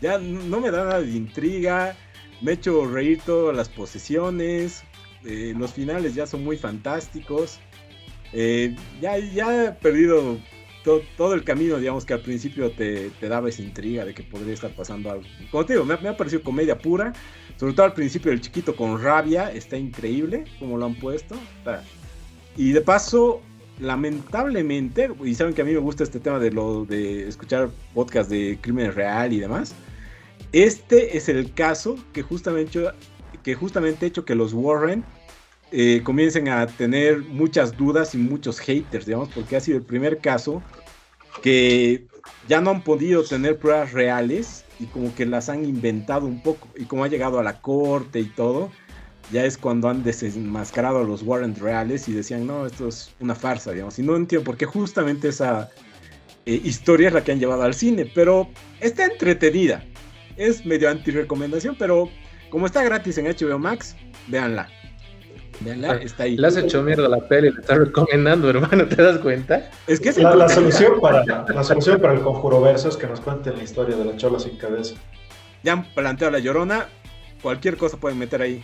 Ya no me da nada de intriga. Me he hecho reír todas las posesiones. Eh, los finales ya son muy fantásticos. Eh, ya, ya he perdido todo, el camino, digamos, que al principio te, daba esa intriga de que podría estar pasando algo. Como te digo, me, ha parecido comedia pura, sobre todo al principio el chiquito con rabia, está increíble como lo han puesto. Y de paso, lamentablemente, y saben que a mí me gusta este tema de lo de escuchar podcast de crimen real y demás, este es el caso que justamente, que justamente hecho que los Warren eh, comiencen a tener muchas dudas y muchos haters, digamos, porque ha sido el primer caso que ya no han podido tener pruebas reales y como que las han inventado un poco. Y como ha llegado a la corte y todo, ya es cuando han desenmascarado a los Warren reales y decían, no, esto es una farsa, digamos. Y no entiendo por qué justamente esa eh, historia es la que han llevado al cine, pero está entretenida. Es medio anti-recomendación, pero como está gratis en HBO Max, véanla. Ah, está ahí. Le has hecho mierda la peli, le estás recomendando, (laughs) hermano, ¿te das cuenta? Es que la, solución para, la solución para el conjuro verso es que nos cuenten la historia de la chola sin cabeza. Ya han planteado la llorona, cualquier cosa pueden meter ahí.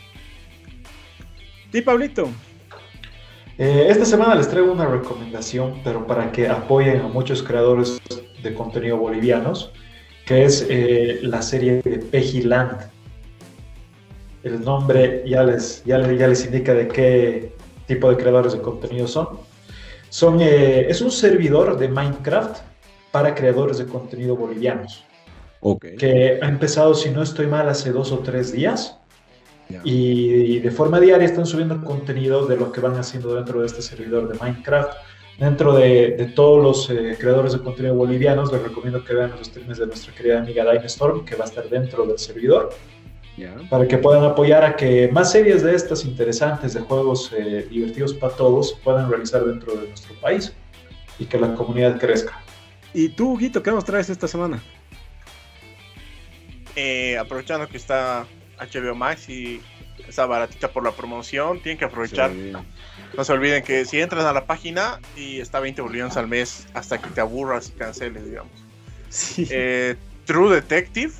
¿Y Pablito? Eh, esta semana les traigo una recomendación, pero para que apoyen a muchos creadores de contenido bolivianos, que es eh, la serie de Pejiland el nombre ya les, ya, ya les indica de qué tipo de creadores de contenido son. son eh, es un servidor de Minecraft para creadores de contenido bolivianos. Okay. Que ha empezado, si no estoy mal, hace dos o tres días. Y, de forma diaria están subiendo contenido de lo que van haciendo dentro de este servidor de Minecraft. Dentro de, de todos los eh, creadores de contenido bolivianos, les recomiendo que vean los streams de nuestra querida amiga Storm, que va a estar dentro del servidor para que puedan apoyar a que más series de estas interesantes, de juegos eh, divertidos para todos, puedan realizar dentro de nuestro país y que la comunidad crezca. ¿Y tú, Guito, qué nos traes esta semana? Eh, aprovechando que está HBO Max y está baratita por la promoción, tienen que aprovechar. No se olviden que si entran a la página y está 20 bolivianos al mes hasta que te aburras y canceles, digamos. Sí. Eh, True Detective,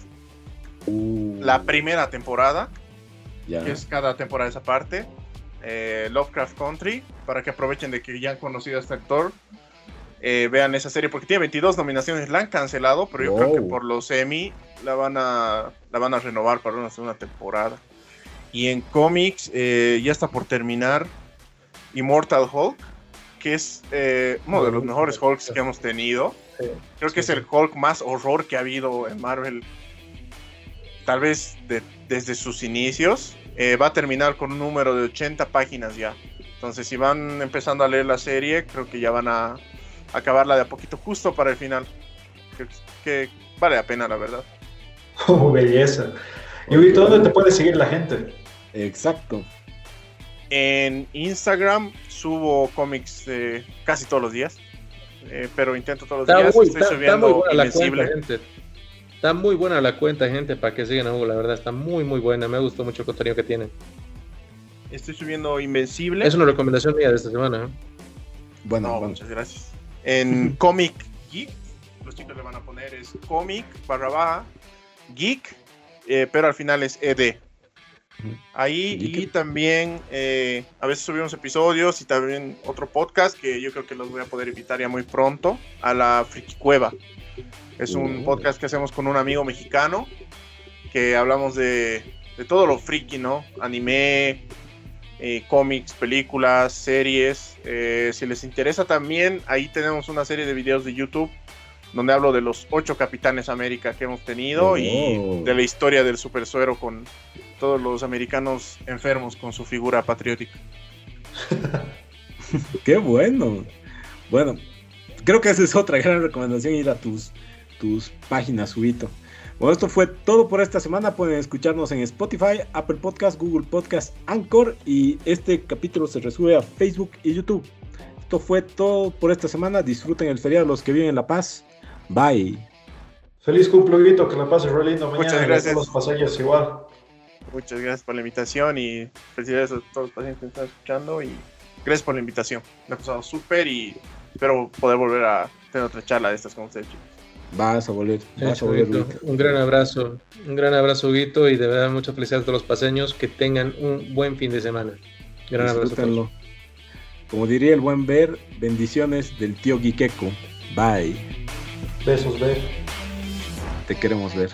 Uh, la primera temporada, que es cada temporada esa parte. eh, Lovecraft Country, para que aprovechen de que ya han conocido a este actor. eh, vean esa serie porque tiene 22 nominaciones, la han cancelado, pero yo creo que por los Emmy la van a, la van a renovar para una segunda temporada. Y en cómics eh, ya está por terminar Immortal Hulk, que es eh, uno de los mejores Hulks que hemos tenido. Creo que es el Hulk más horror que ha habido en Marvel, tal vez de- desde sus inicios. Eh, va a terminar con un número de 80 páginas ya. Entonces, si van empezando a leer la serie, creo que ya van a acabarla de a poquito, justo para el final. Que, que vale la pena, la verdad. (laughs) Oh, belleza. Y Huguito, ¿dónde te puede seguir la gente? Exacto. En Instagram subo cómics eh, casi todos los días, eh, pero intento todos los Está días. muy, Estoy está- está subiendo muy buena la Invencible. cuenta, gente. Está muy buena la cuenta, gente, para que sigan a Hugo, la verdad, está muy, muy buena. Me gustó mucho el contenido que tiene. Estoy subiendo Invencible. Es una recomendación mía de esta semana. ¿eh? Bueno, No, bueno. muchas gracias. En (laughs) Comic Geek, los chicos le van a poner es Comic barra baja Geek, eh, pero al final es ED. Ahí y también eh, a veces subimos episodios y también otro podcast que yo creo que los voy a poder invitar ya muy pronto a la Friki Cueva. Es un podcast que hacemos con un amigo mexicano que hablamos de, de todo lo friki, ¿no? Anime, eh, cómics, películas, series. Eh, si les interesa también, ahí tenemos una serie de videos de YouTube donde hablo de los ocho Capitanes América que hemos tenido Oh. y de la historia del super suero con todos los americanos enfermos con su figura patriótica. (laughs) Qué bueno. Bueno, creo que esa es otra gran recomendación, ir a tus, tus páginas, Subito. Bueno, esto fue todo por esta semana. Pueden escucharnos en Spotify, Apple Podcast, Google Podcast, Anchor y este capítulo se resube a Facebook y YouTube. Esto fue todo por esta semana. Disfruten el feriado los que viven en La Paz. Bye. Feliz cumple, Huguito, que la pases re lindo mañana. Muchas a gracias. todos los paseños igual. Muchas gracias por la invitación y felicidades a todos los pacientes que están escuchando y gracias por la invitación. Me ha pasado súper y espero poder volver a tener otra charla de estas con ustedes. chicos. Vas a volver. Vas a volver. Un gran abrazo, un gran abrazo, Huguito, y de verdad mucha felicidad a todos los paseños. Que tengan un buen fin de semana. Gran abrazo. Disfrútenlo. Como diría el buen ver, bendiciones del tío Guiqueco. Bye. Besos, ve. Te queremos ver.